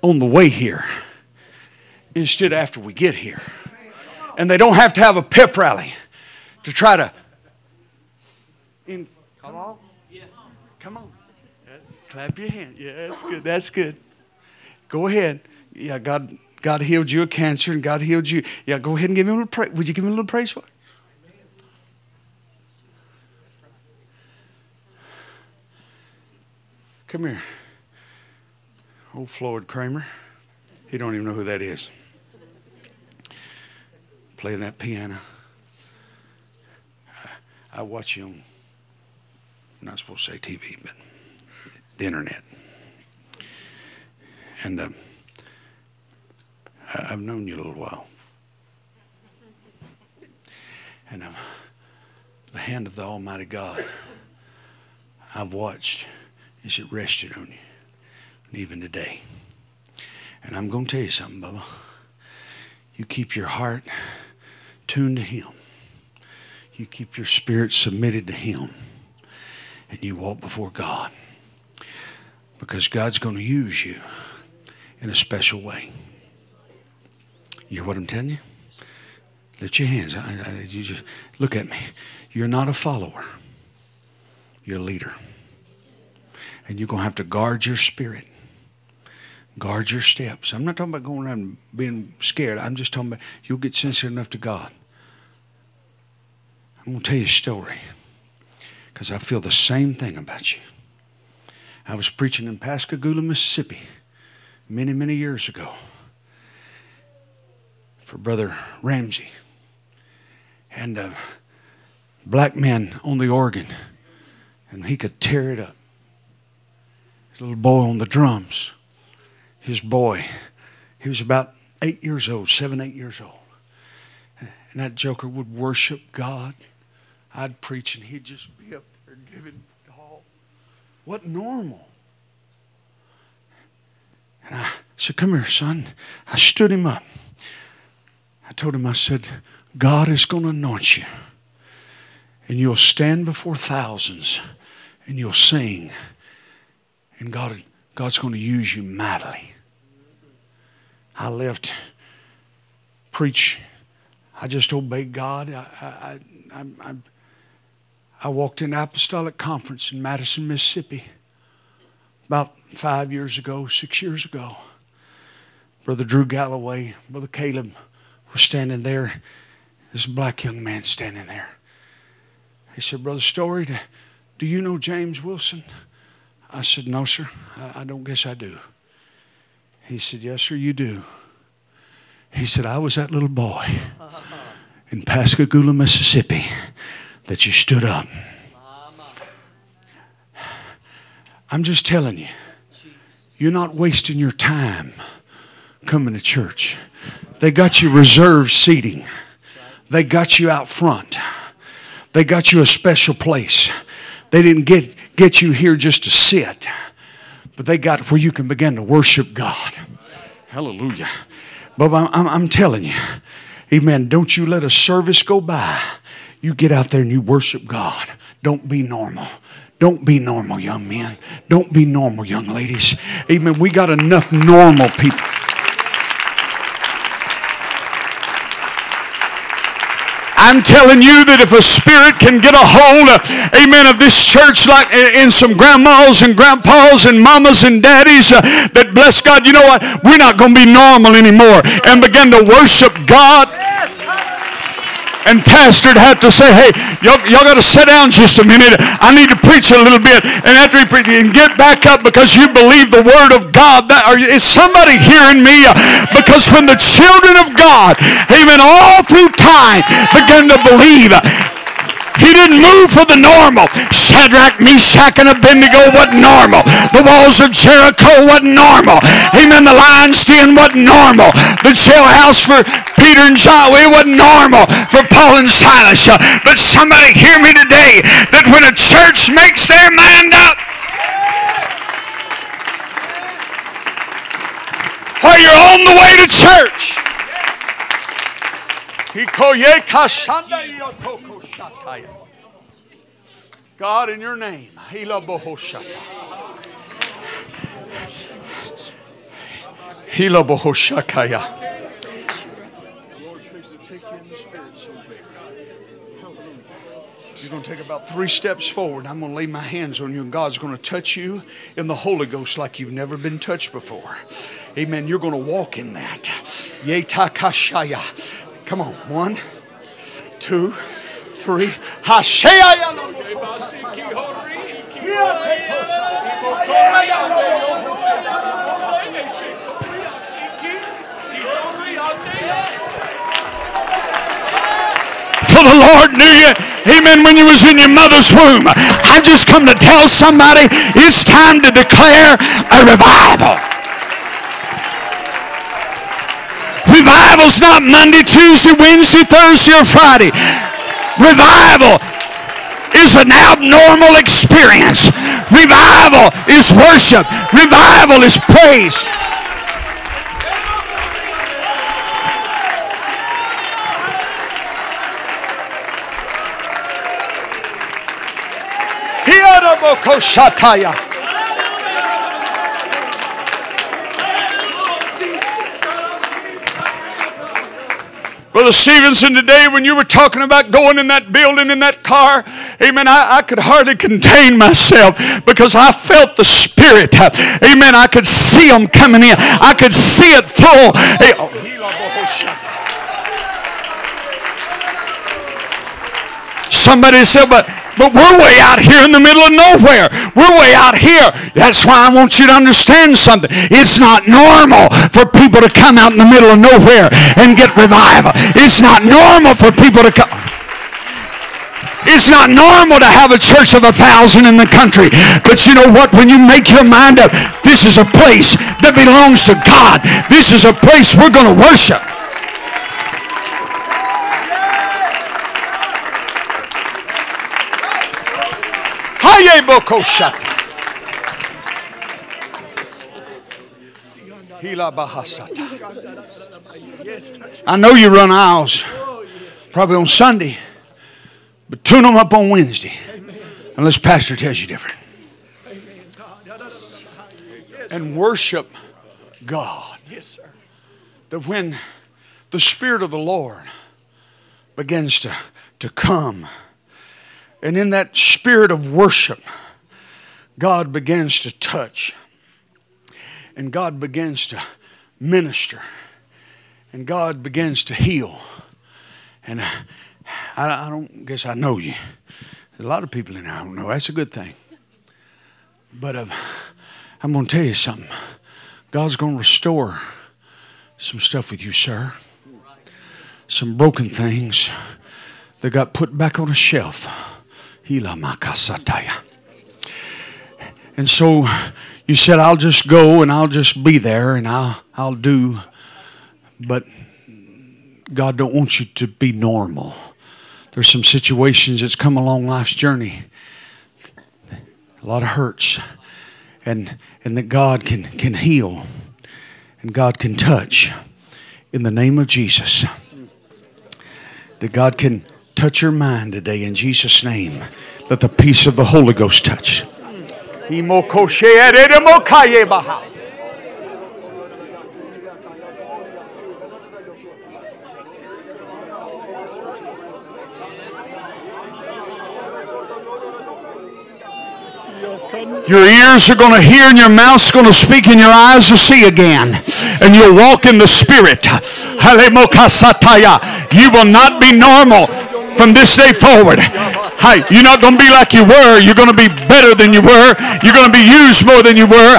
on the way here instead after we get here. And they don't have to have a pep rally to try to. In, come on. Come on. Clap your hand. Yeah, that's good. That's good. Go ahead. Yeah, God God healed you of cancer and God healed you. Yeah, go ahead and give him a little praise. Would you give him a little praise for it? Come here. Old Floyd Cramer. He don't even know who that is. Playing that piano. I, I watch you I'm not supposed to say TV, but the internet. And um, I've known you a little while. And I'm, the hand of the Almighty God, I've watched as it rested on you, and even today. And I'm going to tell you something, Bubba. You keep your heart tuned to Him. You keep your spirit submitted to Him. And you walk before God. Because God's going to use you in a special way. You hear what I'm telling you? Lift your hands. I, I, you just look at me. You're not a follower. You're a leader. And you're going to have to guard your spirit. Guard your steps. I'm not talking about going around being scared. I'm just talking about you'll get sensitive enough to God. I'm going to tell you a story because I feel the same thing about you. I was preaching in Pascagoula, Mississippi many, many years ago for Brother Ramsey. And a black man on the organ, and he could tear it up. His little boy on the drums. His boy, he was about eight years old, seven, eight years old. And that joker would worship God. I'd preach and he'd just be up there giving all. What normal? And I said, Come here, son. I stood him up. I told him, I said, God is going to anoint you. And you'll stand before thousands and you'll sing. And God, God's going to use you mightily. I left, preach. I just obeyed God. I, I, I, I, I walked in Apostolic Conference in Madison, Mississippi about five years ago, six years ago. Brother Drew Galloway, Brother Caleb was standing there. This black young man standing there. He said, Brother Story, do you know James Wilson? I said, No, sir. I, I don't guess I do. He said, Yes, sir, you do. He said, I was that little boy (laughs) in Pascagoula, Mississippi that you stood up. I'm just telling you, you're not wasting your time coming to church. They got you reserved seating, they got you out front, they got you a special place. They didn't get, get you here just to sit, but they got where you can begin to worship God. Hallelujah. But I'm, I'm, I'm telling you, amen, don't you let a service go by. You get out there and you worship God. Don't be normal. Don't be normal, young men. Don't be normal, young ladies. Amen. We got enough normal people. I'm telling you that if a spirit can get a hold, of, amen, of this church like in some grandmas and grandpas and mamas and daddies uh, that bless God, you know what? We're not going to be normal anymore and begin to worship God and pastor would have to say, hey, y'all, y'all got to sit down just a minute. I need to preach a little bit. And after he preached, and get back up because you believe the word of God. That, are, is somebody hearing me? Because when the children of God, amen, all through time began to believe, he didn't move for the normal. Shadrach, Meshach, and Abednego wasn't normal. The walls of Jericho wasn't normal. Amen. The lion's den wasn't normal. The jailhouse for Peter and John, it wasn't normal for Paul and Silas. But somebody hear me today that when a church makes their mind up, while you're on the way to church, God, in your name. Hila bohoshakaya. You're going to take about three steps forward. I'm going to lay my hands on you, and God's going to touch you in the Holy Ghost like you've never been touched before. Amen. You're going to walk in that. Yetakashaya. Come on. One, two, three. For the Lord knew you, amen, when you was in your mother's womb. I just come to tell somebody it's time to declare a revival. Revival's not Monday, Tuesday, Wednesday, Thursday, or Friday. Revival is an abnormal experience. Revival is worship. Revival is praise. Hiarabokoshataya. Brother Stevenson, today when you were talking about going in that building in that car, amen, I, I could hardly contain myself because I felt the Spirit. Amen. I could see them coming in, I could see it full. Oh. Somebody said, but but we're way out here in the middle of nowhere. We're way out here. That's why I want you to understand something. It's not normal for people to come out in the middle of nowhere and get revival. It's not normal for people to come. It's not normal to have a church of a thousand in the country. But you know what? When you make your mind up, this is a place that belongs to God. This is a place we're going to worship. I know you run aisles, probably on Sunday, but tune them up on Wednesday, unless Pastor tells you different. And worship God. That when the Spirit of the Lord begins to, to come, and in that spirit of worship, God begins to touch. And God begins to minister. And God begins to heal. And I, I don't guess I know you. There's a lot of people in here I don't know. That's a good thing. But uh, I'm going to tell you something. God's going to restore some stuff with you, sir. Some broken things that got put back on a shelf. And so you said, I'll just go and I'll just be there and I'll, I'll do. But God don't want you to be normal. There's some situations that's come along life's journey. A lot of hurts. And, and that God can, can heal and God can touch in the name of Jesus. That God can touch your mind today in Jesus' name. Let the peace of the Holy Ghost touch. Your ears are going to hear and your mouth's going to speak and your eyes will see again. And you'll walk in the Spirit. You will not be normal from this day forward. Hey, you're not going to be like you were. You're going to be better than you were. You're going to be used more than you were.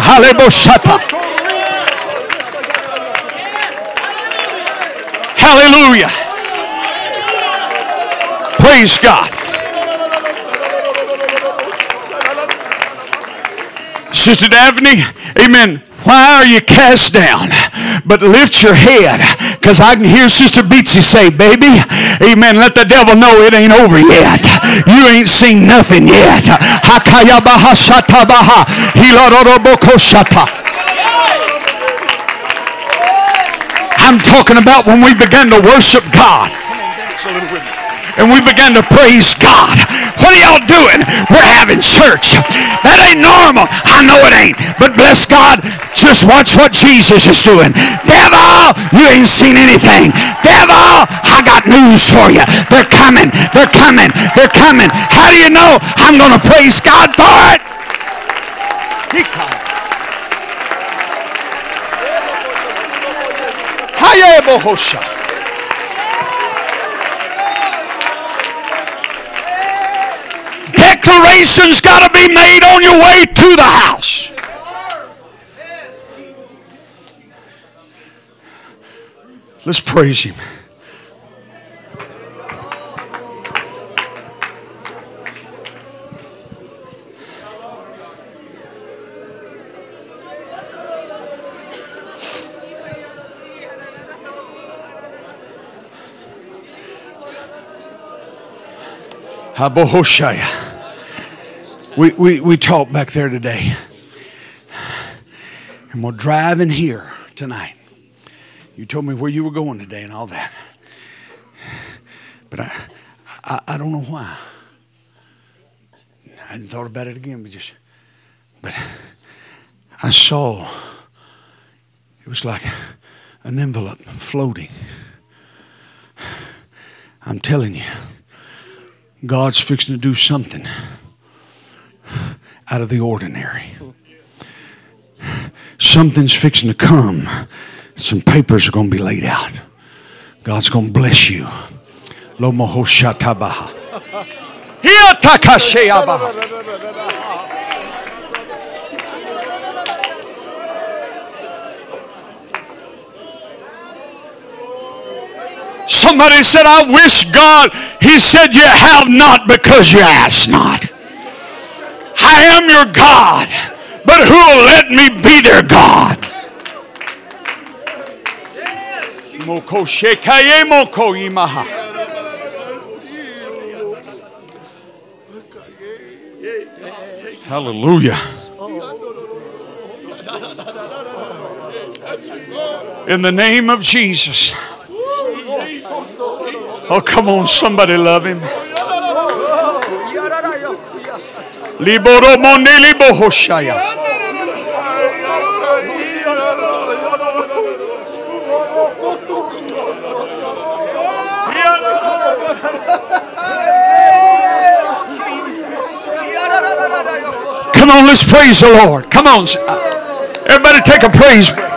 Hallelujah. Praise God. Sister Daphne, amen. Why are you cast down? But lift your head. Because I can hear Sister Beatsy say, baby, amen, let the devil know it ain't over yet. You ain't seen nothing yet. I'm talking about when we began to worship God and we began to praise God. What are y'all doing? We're having church. That ain't normal. I know it ain't. But bless God, just watch what Jesus is doing. Devil, you ain't seen anything. Devil, I got news for you. They're coming. They're coming. They're coming. How do you know? I'm going to praise God for it. Hayebohosha. Declaration's got to be made on your way to the house. Let's praise Him. Habohoshaya. We, we, we talked back there today. And we're driving here tonight. You told me where you were going today and all that. But I, I, I don't know why. I hadn't thought about it again, but just, but I saw it was like an envelope floating. I'm telling you, God's fixing to do something out of the ordinary. Something's fixing to come. Some papers are going to be laid out. God's going to bless you. Somebody said, I wish God. He said, You have not because you ask not. I am your God, but who will let me be their God? Hallelujah. In the name of Jesus. Oh, come on, somebody love him. Liboro. Come on, let's praise the Lord. Come on. Everybody take a praise break.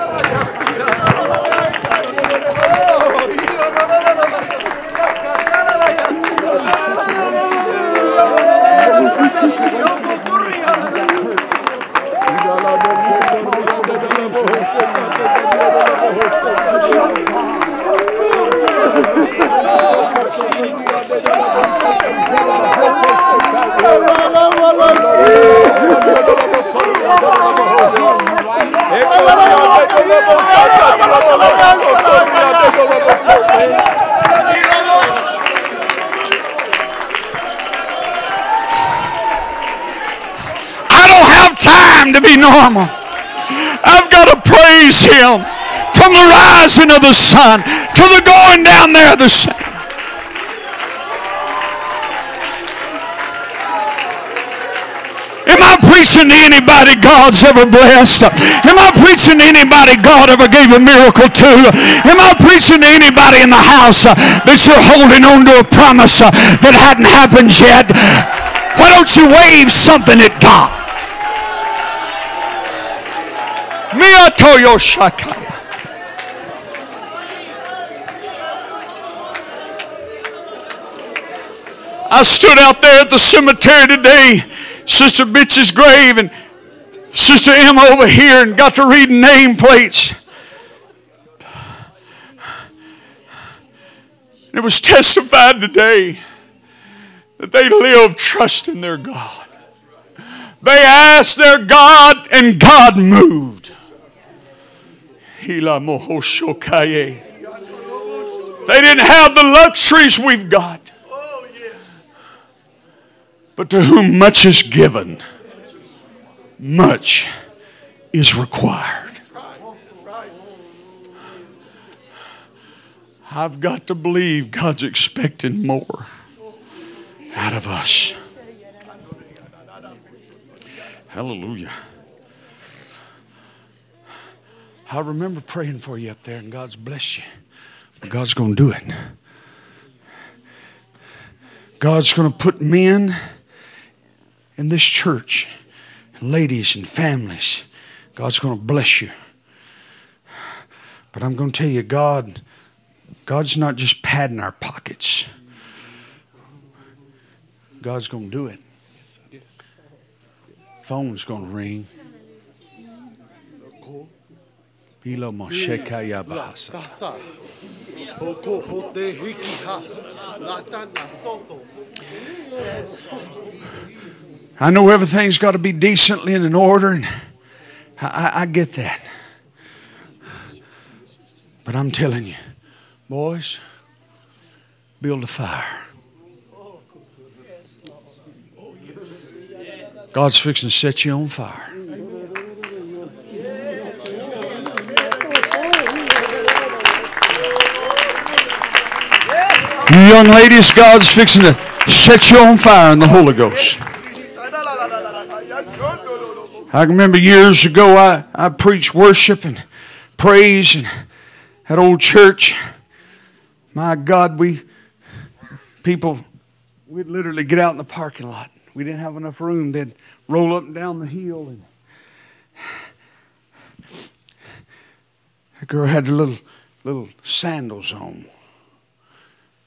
To be normal. I've got to praise Him from the rising of the sun to the going down there the sun. Preaching to anybody God's ever blessed? Am I preaching to anybody God ever gave a miracle to? Am I preaching to anybody in the house uh, that you're holding on to a promise uh, that hadn't happened yet? Why don't you wave something at God? Shakaya. I stood out there at the cemetery today, Sister Beatsy's grave, and Sister Emma over here, and got to read nameplates. It was testified today that they live trusting their God. They asked their God, and God moved. They didn't have the luxuries we've got. But to whom much is given, much is required. I've got to believe God's expecting more out of us. Hallelujah. I remember praying for you up there, and God's blessed you. But God's going to do it. God's going to put men in this church, ladies and families. God's going to bless you. But I'm going to tell you, God, God's not just padding our pockets. God's going to do it. Phone's going to ring. I know everything's got to be decently and in order, and I, I, get that. But I'm telling you, boys, build a fire. God's fixing to set you on fire. You young ladies, God's fixing to set you on fire in the Holy Ghost. I remember years ago I, I preached worship and praise and at old church. My God, we people we'd literally get out in the parking lot. We didn't have enough room. They'd roll up and down the hill and that girl had her little little sandals on.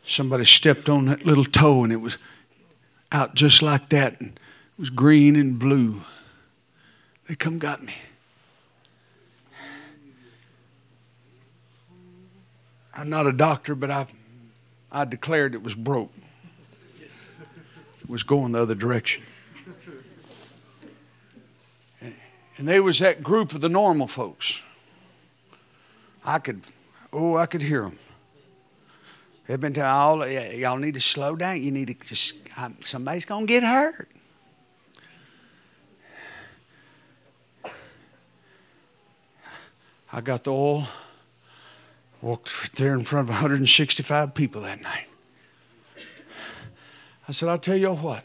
Somebody stepped on that little toe and it was out just like that and it was green and blue. They come got me. I'm not a doctor, but I've I declared it was broke. It was going the other direction. And they was that group of the normal folks. I could, oh, I could hear them. They've been telling all, y'all need to slow down. You need to just, somebody's going to get hurt. I got the oil, walked there in front of 165 people that night. I said, I'll tell you what,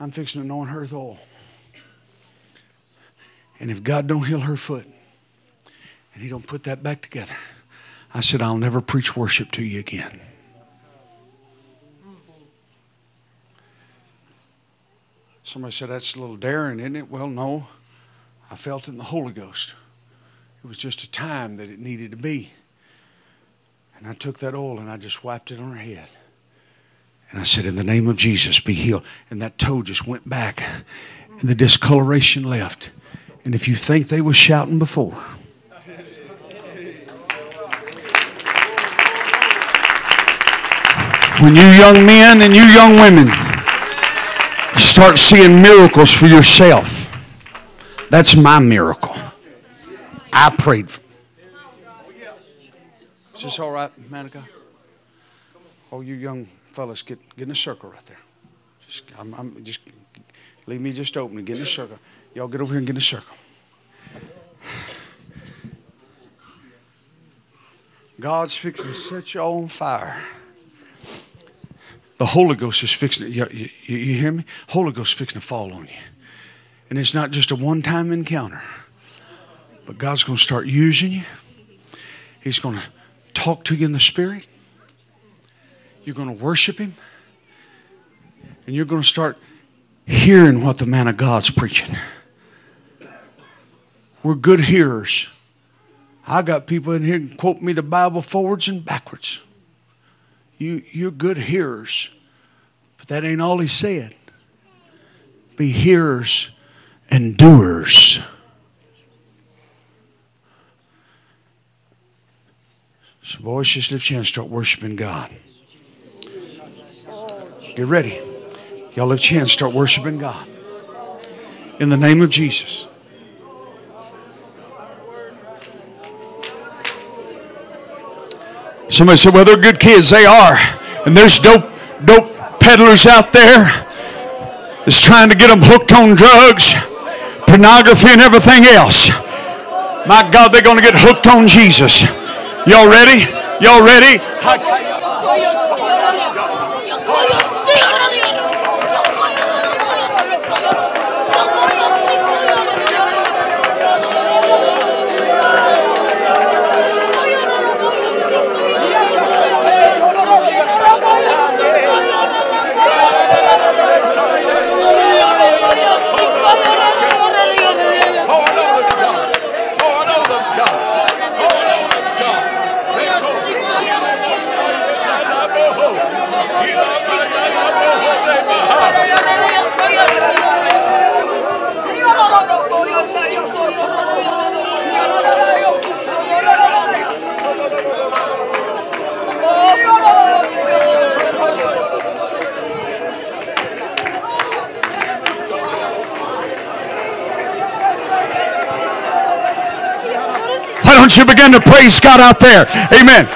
I'm fixing to anoint her with oil. And if God don't heal her foot, and he don't put that back together, I said, I'll never preach worship to you again. Somebody said, That's a little daring, isn't it? Well, no. I felt it in the Holy Ghost. It was just a time that it needed to be. And I took that oil and I just wiped it on her head. And I said, In the name of Jesus, be healed. And that toe just went back and the discoloration left. And if you think they were shouting before, when you young men and you young women start seeing miracles for yourself, that's my miracle. I prayed. For. Is this all right, Manica? All you young fellas, get, get in a circle right there. Just, I'm, I'm, just leave me just open and get in a circle. Y'all get over here and get in a circle. God's fixing to set you on fire. The Holy Ghost is fixing you, you, you hear me? Holy Ghost is fixing to fall on you. And it's not just a one time encounter, but God's going to start using you. He's going to talk to you in the Spirit. You're going to worship Him. And you're going to start hearing what the man of God's preaching. We're good hearers. I got people in here can quote me the Bible forwards and backwards. You, you're good hearers, but that ain't all he said. Be hearers and doers. So, boys, just lift your hands, start worshiping God. Get ready. Y'all lift your hands, start worshiping God. In the name of Jesus. Somebody said, well, they're good kids. They are. And there's dope, dope peddlers out there that's trying to get them hooked on drugs, pornography, and everything else. My God, they're going to get hooked on Jesus. Y'all ready? Y'all ready? Don't you begin to praise God out there? Amen.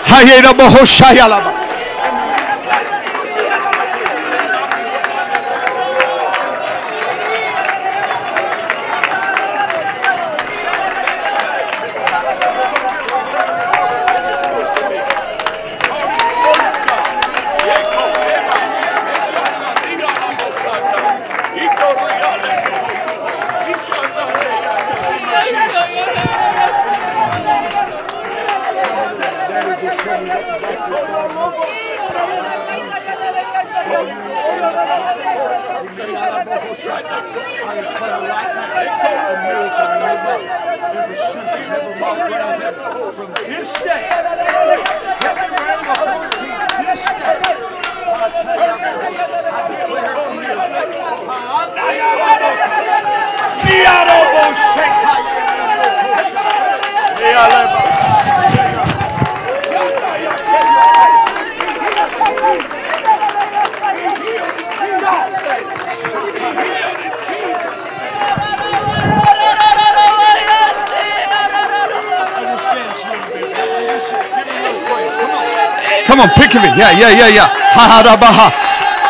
Come on, pick it. Yeah, yeah, yeah, yeah. Ha ha da ba ha.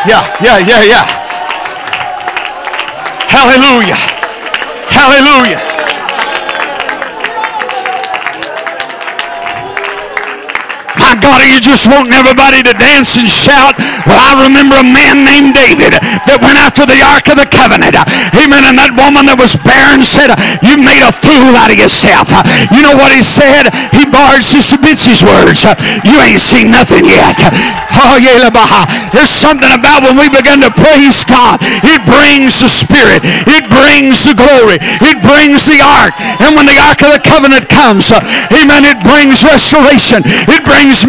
Yeah, yeah, yeah, yeah. Hallelujah. Hallelujah. God, are you just wanting everybody to dance and shout? Well, I remember a man named David that went after the Ark of the Covenant. Amen. And that woman that was barren said, You made a fool out of yourself. You know what he said? He borrowed Sister Beatsy's words. You ain't seen nothing yet. Oh, yeah, There's something about when we begin to praise God. It brings the Spirit. It brings the glory. It brings the Ark. And when the Ark of the Covenant comes, amen, it brings restoration. It brings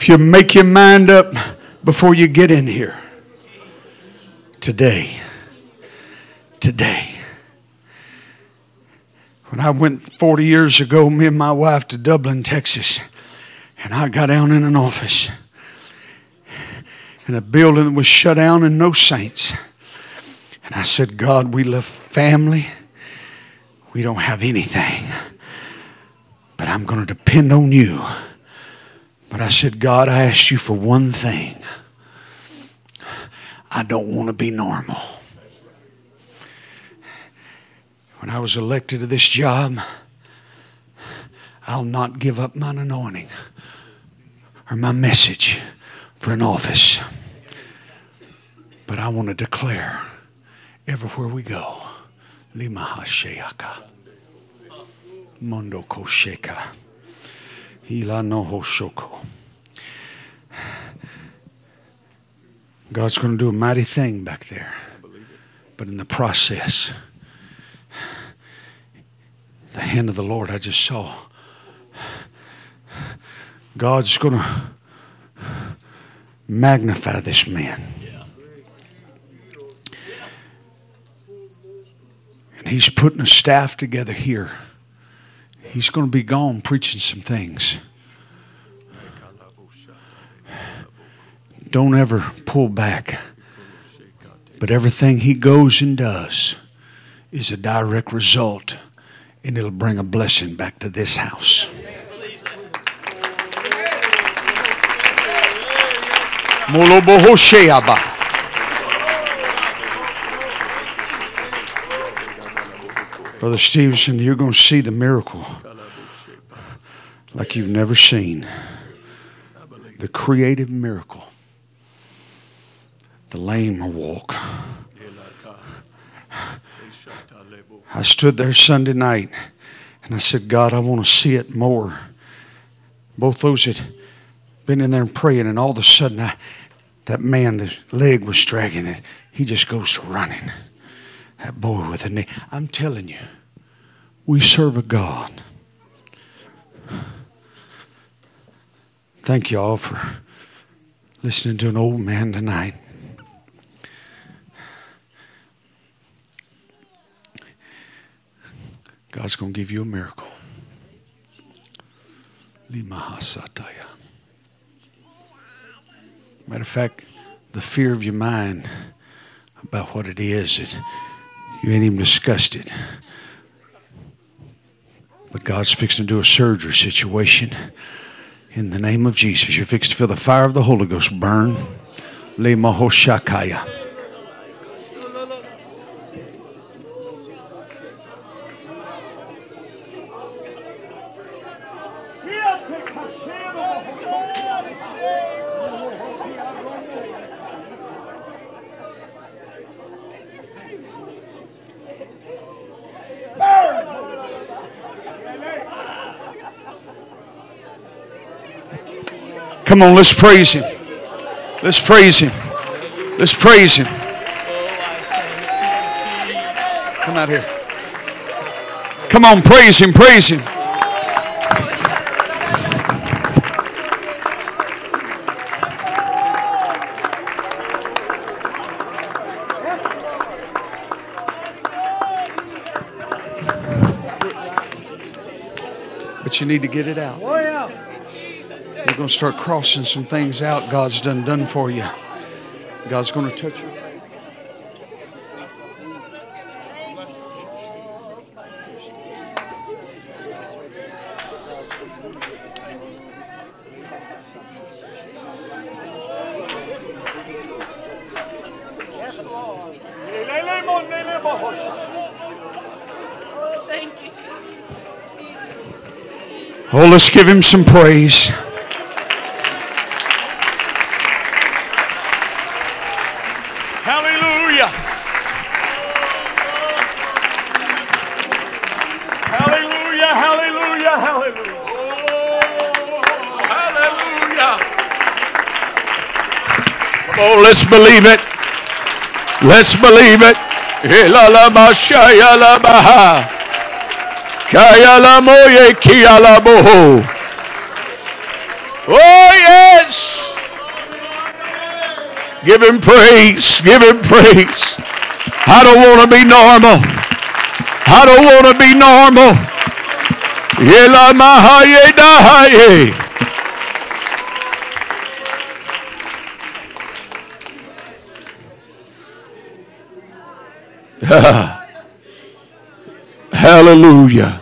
If you make your mind up before you get in here, today, today, when I went 40 years ago, me and my wife to Dublin, Texas, and I got down in an office in a building that was shut down and no saints. And I said, God, we love family we don't have anything. But I'm going to depend on you. But I said, God, I asked you for one thing. I don't want to be normal. When I was elected to this job, I'll not give up my anointing or my message for an office. But I want to declare everywhere we go Lima Limahasheaka. Mondo kosheka. God's going to do a mighty thing back there. But in the process, the hand of the Lord I just saw. God's going to magnify this man. And he's putting a staff together here. He's going to be gone preaching some things. Don't ever pull back. But everything he goes and does is a direct result, and it'll bring a blessing back to this house. Molobohosheaba. Brother Stevenson, you're going to see the miracle like you've never seen. The creative miracle. The lame will walk. I stood there Sunday night and I said, God, I want to see it more. Both those that been in there and praying, and all of a sudden, I, that man, the leg was dragging, and he just goes running. That boy with a knee. I'm telling you, we serve a God. Thank you all for listening to an old man tonight. God's going to give you a miracle. Matter of fact, the fear of your mind about what it is that you ain't even discussed it. But God's fixing to do a surgery situation. In the name of Jesus, you're fixed to feel the fire of the Holy Ghost burn. Le Mahoshakaya. Come on, let's praise him. Let's praise him. Let's praise him. Come out here. Come on, praise him, praise him. But you need to get it out. You're going to start crossing some things out God's done done for you. God's going to touch your. Oh, let's give him some praise. Let's believe it. Let's believe it. Oh, yes. Give him praise. Give him praise. I don't want to be normal. I don't want to be normal. Hallelujah.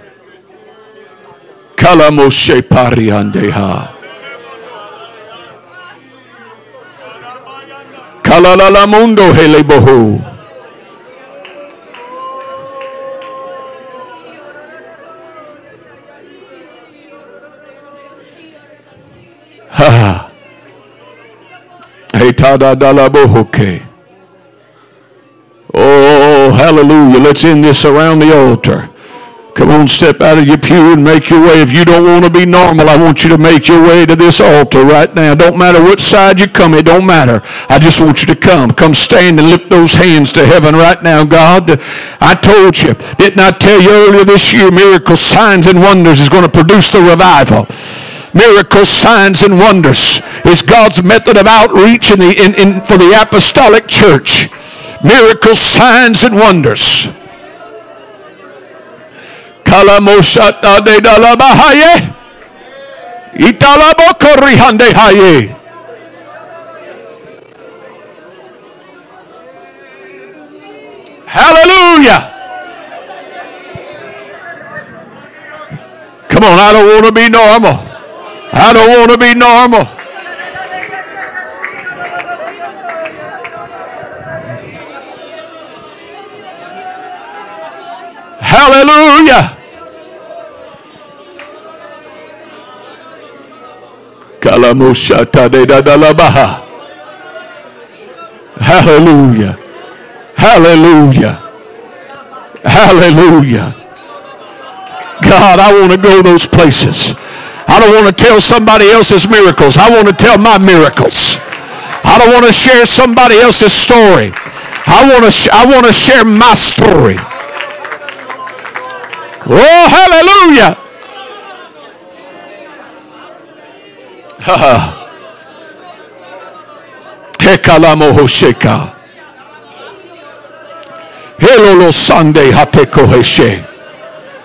Kalamoshe pariandeha. Kalalalamundo helebohu. Ha. Hetada dalabohoke. Oh, hallelujah. Let's end this around the altar. Come on, step out of your pew and make your way. If you don't want to be normal, I want you to make your way to this altar right now. Don't matter what side you come, it don't matter. I just want you to come. Come stand and lift those hands to heaven right now, God. I told you, didn't I tell you earlier this year, miracles, signs, and wonders is going to produce the revival miracles, signs, and wonders is God's method of outreach in the, in, in, for the apostolic church. Miracles, signs, and wonders. Hallelujah. Come on, I don't want to be normal. I don't want to be normal. Hallelujah. Hallelujah. Hallelujah. Hallelujah. God, I want to go those places. I don't want to tell somebody else's miracles. I want to tell my miracles. I don't want to share somebody else's story. I want to sh- I want to share my story. Oh, hallelujah. (laughs) Hekalamohosheka. Helolo sande hateko heshe.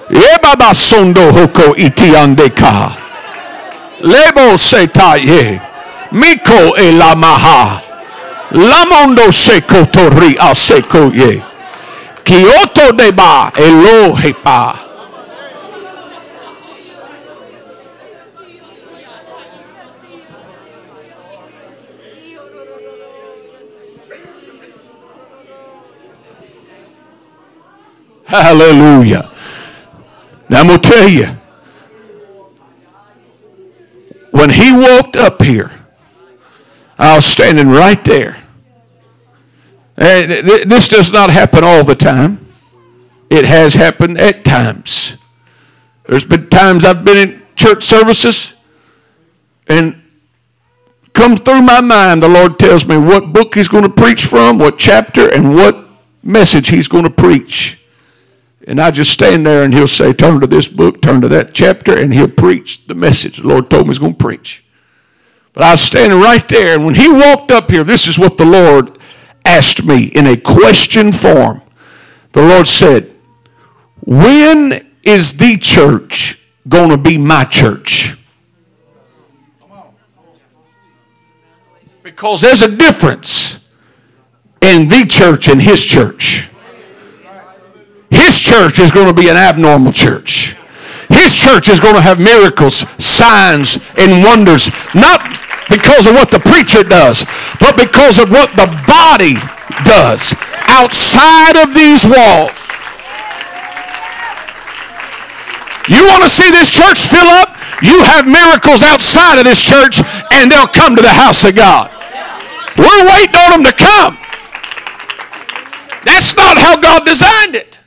Ebaba sondo hoko itiandeka. Lebo setaye. Miko elamaha. Lamondo sheko tori aseko ye. Kyoto deba elohepa. Hallelujah. Now I'm going to tell you, when he walked up here, I was standing right there. And this does not happen all the time. It has happened at times. There's been times I've been in church services and come through my mind, the Lord tells me what book He's going to preach from, what chapter, and what message He's going to preach. And I just stand there and he'll say, turn to this book, turn to that chapter, and he'll preach the message the Lord told me he's going to preach. But I was standing right there, and when he walked up here, this is what the Lord asked me in a question form. The Lord said, When is the church going to be my church. Because there's a difference in the church and his church. His church is going to be an abnormal church. His church is going to have miracles, signs, and wonders, not because of what the preacher does, but because of what the body does outside of these walls. You want to see this church fill up? You have miracles outside of this church, and they'll come to the house of God. We're waiting on them to come. That's not how God designed it.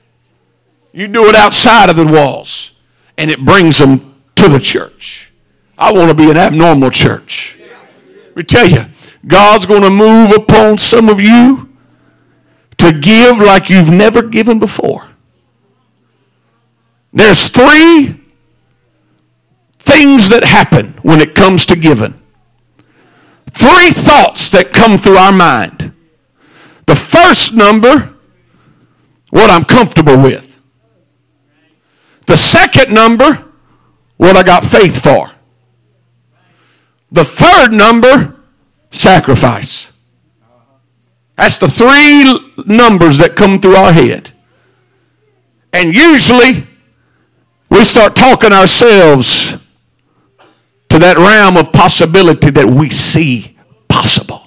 You do it outside of the walls, and it brings them to the church. I want to be an abnormal church. Let me tell you, God's going to move upon some of you to give like you've never given before. There's three things that happen when it comes to giving. Three thoughts that come through our mind. The first number, what I'm comfortable with. The second number, what I got faith for. The third number, sacrifice. That's the three numbers that come through our head. And usually, we start talking ourselves to that realm of possibility that we see possible.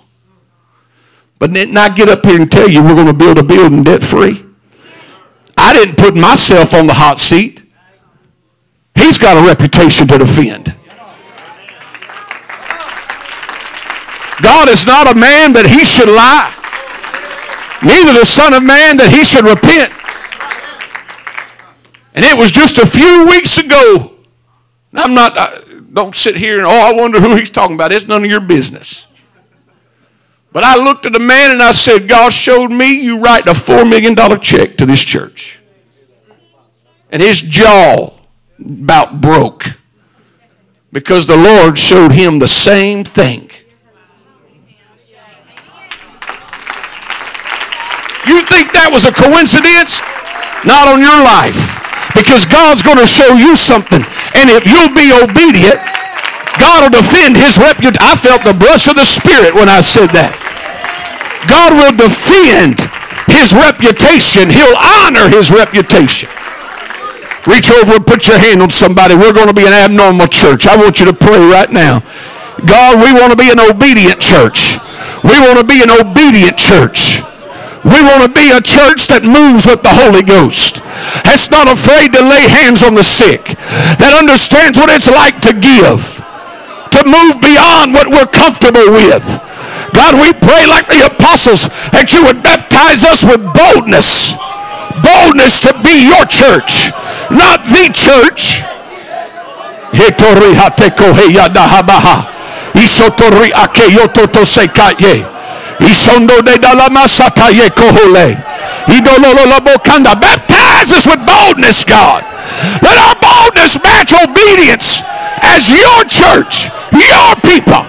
But then I get up here and tell you we're going to build a building debt free. I didn't put myself on the hot seat. He's got a reputation to defend. God is not a man that he should lie, neither the Son of Man that he should repent. And it was just a few weeks ago. I'm not, I, don't sit here and, oh, I wonder who he's talking about. It's none of your business. But I looked at the man and I said, God showed me you write a $4 million check to this church. And his jaw about broke because the Lord showed him the same thing. You think that was a coincidence? Not on your life. Because God's going to show you something. And if you'll be obedient, God will defend his reputation. I felt the blush of the Spirit when I said that. God will defend his reputation. He'll honor his reputation. Reach over and put your hand on somebody. We're going to be an abnormal church. I want you to pray right now. God, we want to be an obedient church. We want to be an obedient church. We want to be a church that moves with the Holy Ghost. That's not afraid to lay hands on the sick. That understands what it's like to give. To move beyond what we're comfortable with. God, we pray like the apostles that you would baptize us with boldness. Boldness to be your church, not the church. Isondo de dalamasata ye kohole. Idololobokanda. Baptize us with boldness, God. Let our boldness match obedience as your church, your people.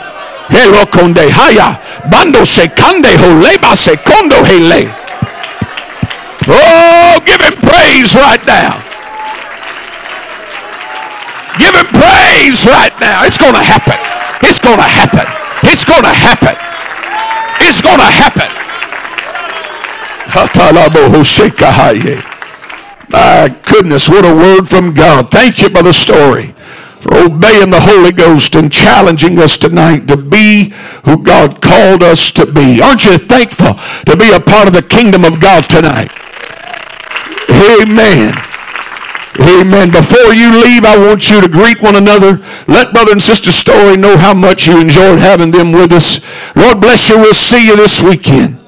Hello konde haya. Bando se kande holeba se kondo hele. Oh, give him praise right now. Give him praise right now. It's going to happen. It's going to happen. It's going to happen. It's going to happen. My goodness, what a word from God. Thank you, Brother Story, for obeying the Holy Ghost and challenging us tonight to be who God called us to be. Aren't you thankful to be a part of the kingdom of God tonight? Amen. Amen. Before you leave, I want you to greet one another. Let Brother and Sister Story know how much you enjoyed having them with us. Lord bless you. We'll see you this weekend.